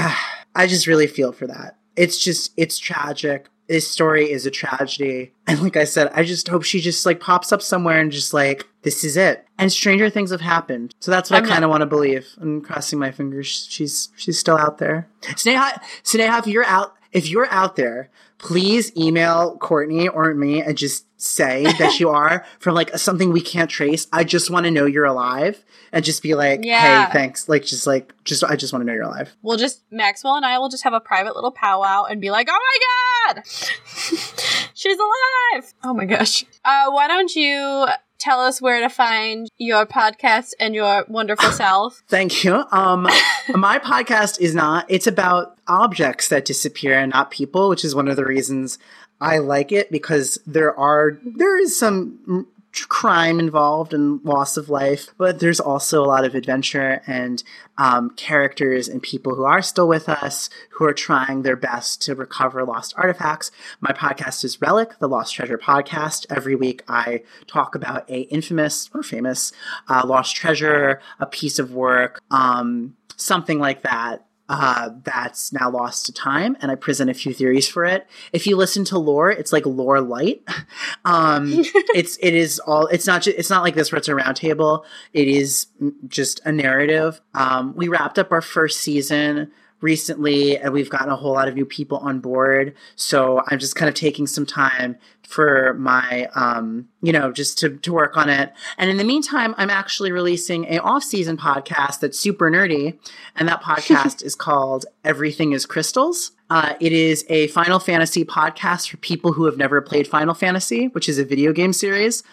I just really feel for that. It's just, it's tragic. This story is a tragedy. And like I said, I just hope she just like pops up somewhere and just like, this is it. And stranger things have happened. So that's what I'm I kind of want to believe. I'm crossing my fingers. She's, she's still out there. Sneha, Sneha, if you're out, if you're out there, please email Courtney or me and just say that you are from like something we can't trace. I just want to know you're alive and just be like, Yeah. hey, thanks. Like, just like, just, I just want to know you're alive. we'll just maxwell and i will just have a private little powwow and be like oh my god she's alive oh my gosh uh why don't you tell us where to find your podcast and your wonderful self Thank you. Um, my podcast is not, it's about objects that disappear and not people, which is one of the reasons I like it because there are, there is some crime involved and loss of life, but there's also a lot of adventure and um, characters and people who are still with us who are trying their best to recover lost artifacts. My podcast is Relic, the Lost Treasure podcast. Every week I talk about a infamous or famous uh, lost treasure, a piece of work, um, something like that uh, that's now lost to time, and I present a few theories for it. If you listen to lore, it's like lore light. um, it's it is all. It's not just. It's not like this where it's a roundtable. It is just a narrative. Um, we wrapped up our first season recently, and we've gotten a whole lot of new people on board. So I'm just kind of taking some time for my um you know just to to work on it. And in the meantime i'm actually releasing a off-season podcast that's super nerdy and that podcast is called everything is crystals. Uh, it is a final fantasy podcast for people who have never played final fantasy which is a video game series.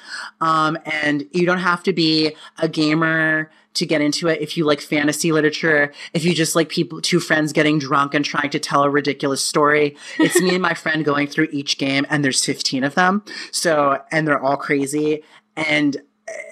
Um, and you don't have to be a gamer to get into it. If you like fantasy literature if you just like people two friends getting drunk and trying to tell a ridiculous story it's me and my friend going through each game and there's 15 of them. So and they're all crazy. And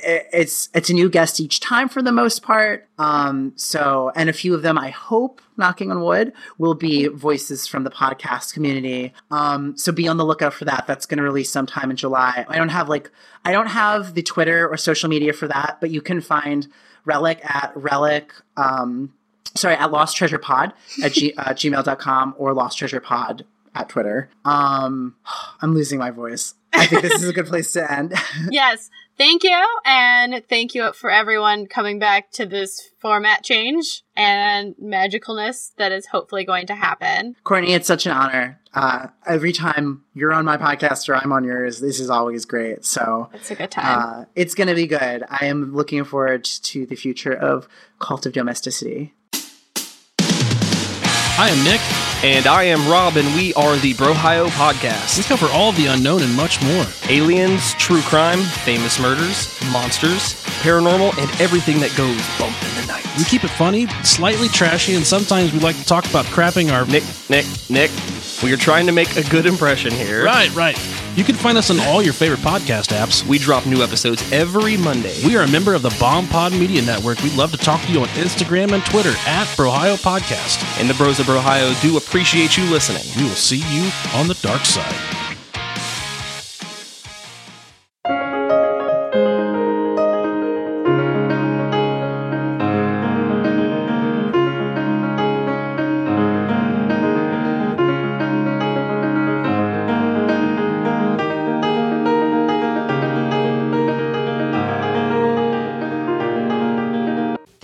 it's it's a new guest each time for the most part. Um so and a few of them i hope knocking on wood will be voices from the podcast community. Um so be on the lookout for that. That's going to release sometime in july. I don't have like i don't have the twitter or social media for that but you can find relic at relic um sorry at lost treasure pod at g- uh, gmail.com or lost treasure pod at Twitter. Um, I'm losing my voice. I think this is a good place to end. yes. Thank you. And thank you for everyone coming back to this format change and magicalness that is hopefully going to happen. Courtney, it's such an honor. Uh, every time you're on my podcast or I'm on yours, this is always great. So it's a good time. Uh, it's going to be good. I am looking forward to the future of Cult of Domesticity. I am Nick. And I am Rob, and we are the Brohio Podcast. We cover all the unknown and much more aliens, true crime, famous murders, monsters, paranormal, and everything that goes bump in the night. We keep it funny, slightly trashy, and sometimes we like to talk about crapping our. Nick, Nick, Nick. We are trying to make a good impression here. Right, right. You can find us on all your favorite podcast apps. We drop new episodes every Monday. We are a member of the Bomb Pod Media Network. We'd love to talk to you on Instagram and Twitter at Brohio Podcast. And the Bros of Brohio do appreciate you listening. We will see you on the dark side.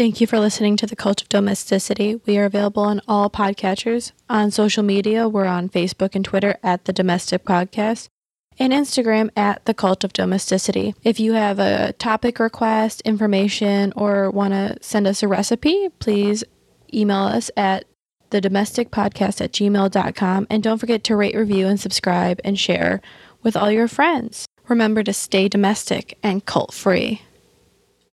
Thank you for listening to The Cult of Domesticity. We are available on all podcatchers. On social media, we're on Facebook and Twitter at The Domestic Podcast and Instagram at The Cult of Domesticity. If you have a topic request, information, or want to send us a recipe, please email us at the domestic podcast at gmail.com and don't forget to rate, review, and subscribe and share with all your friends. Remember to stay domestic and cult free.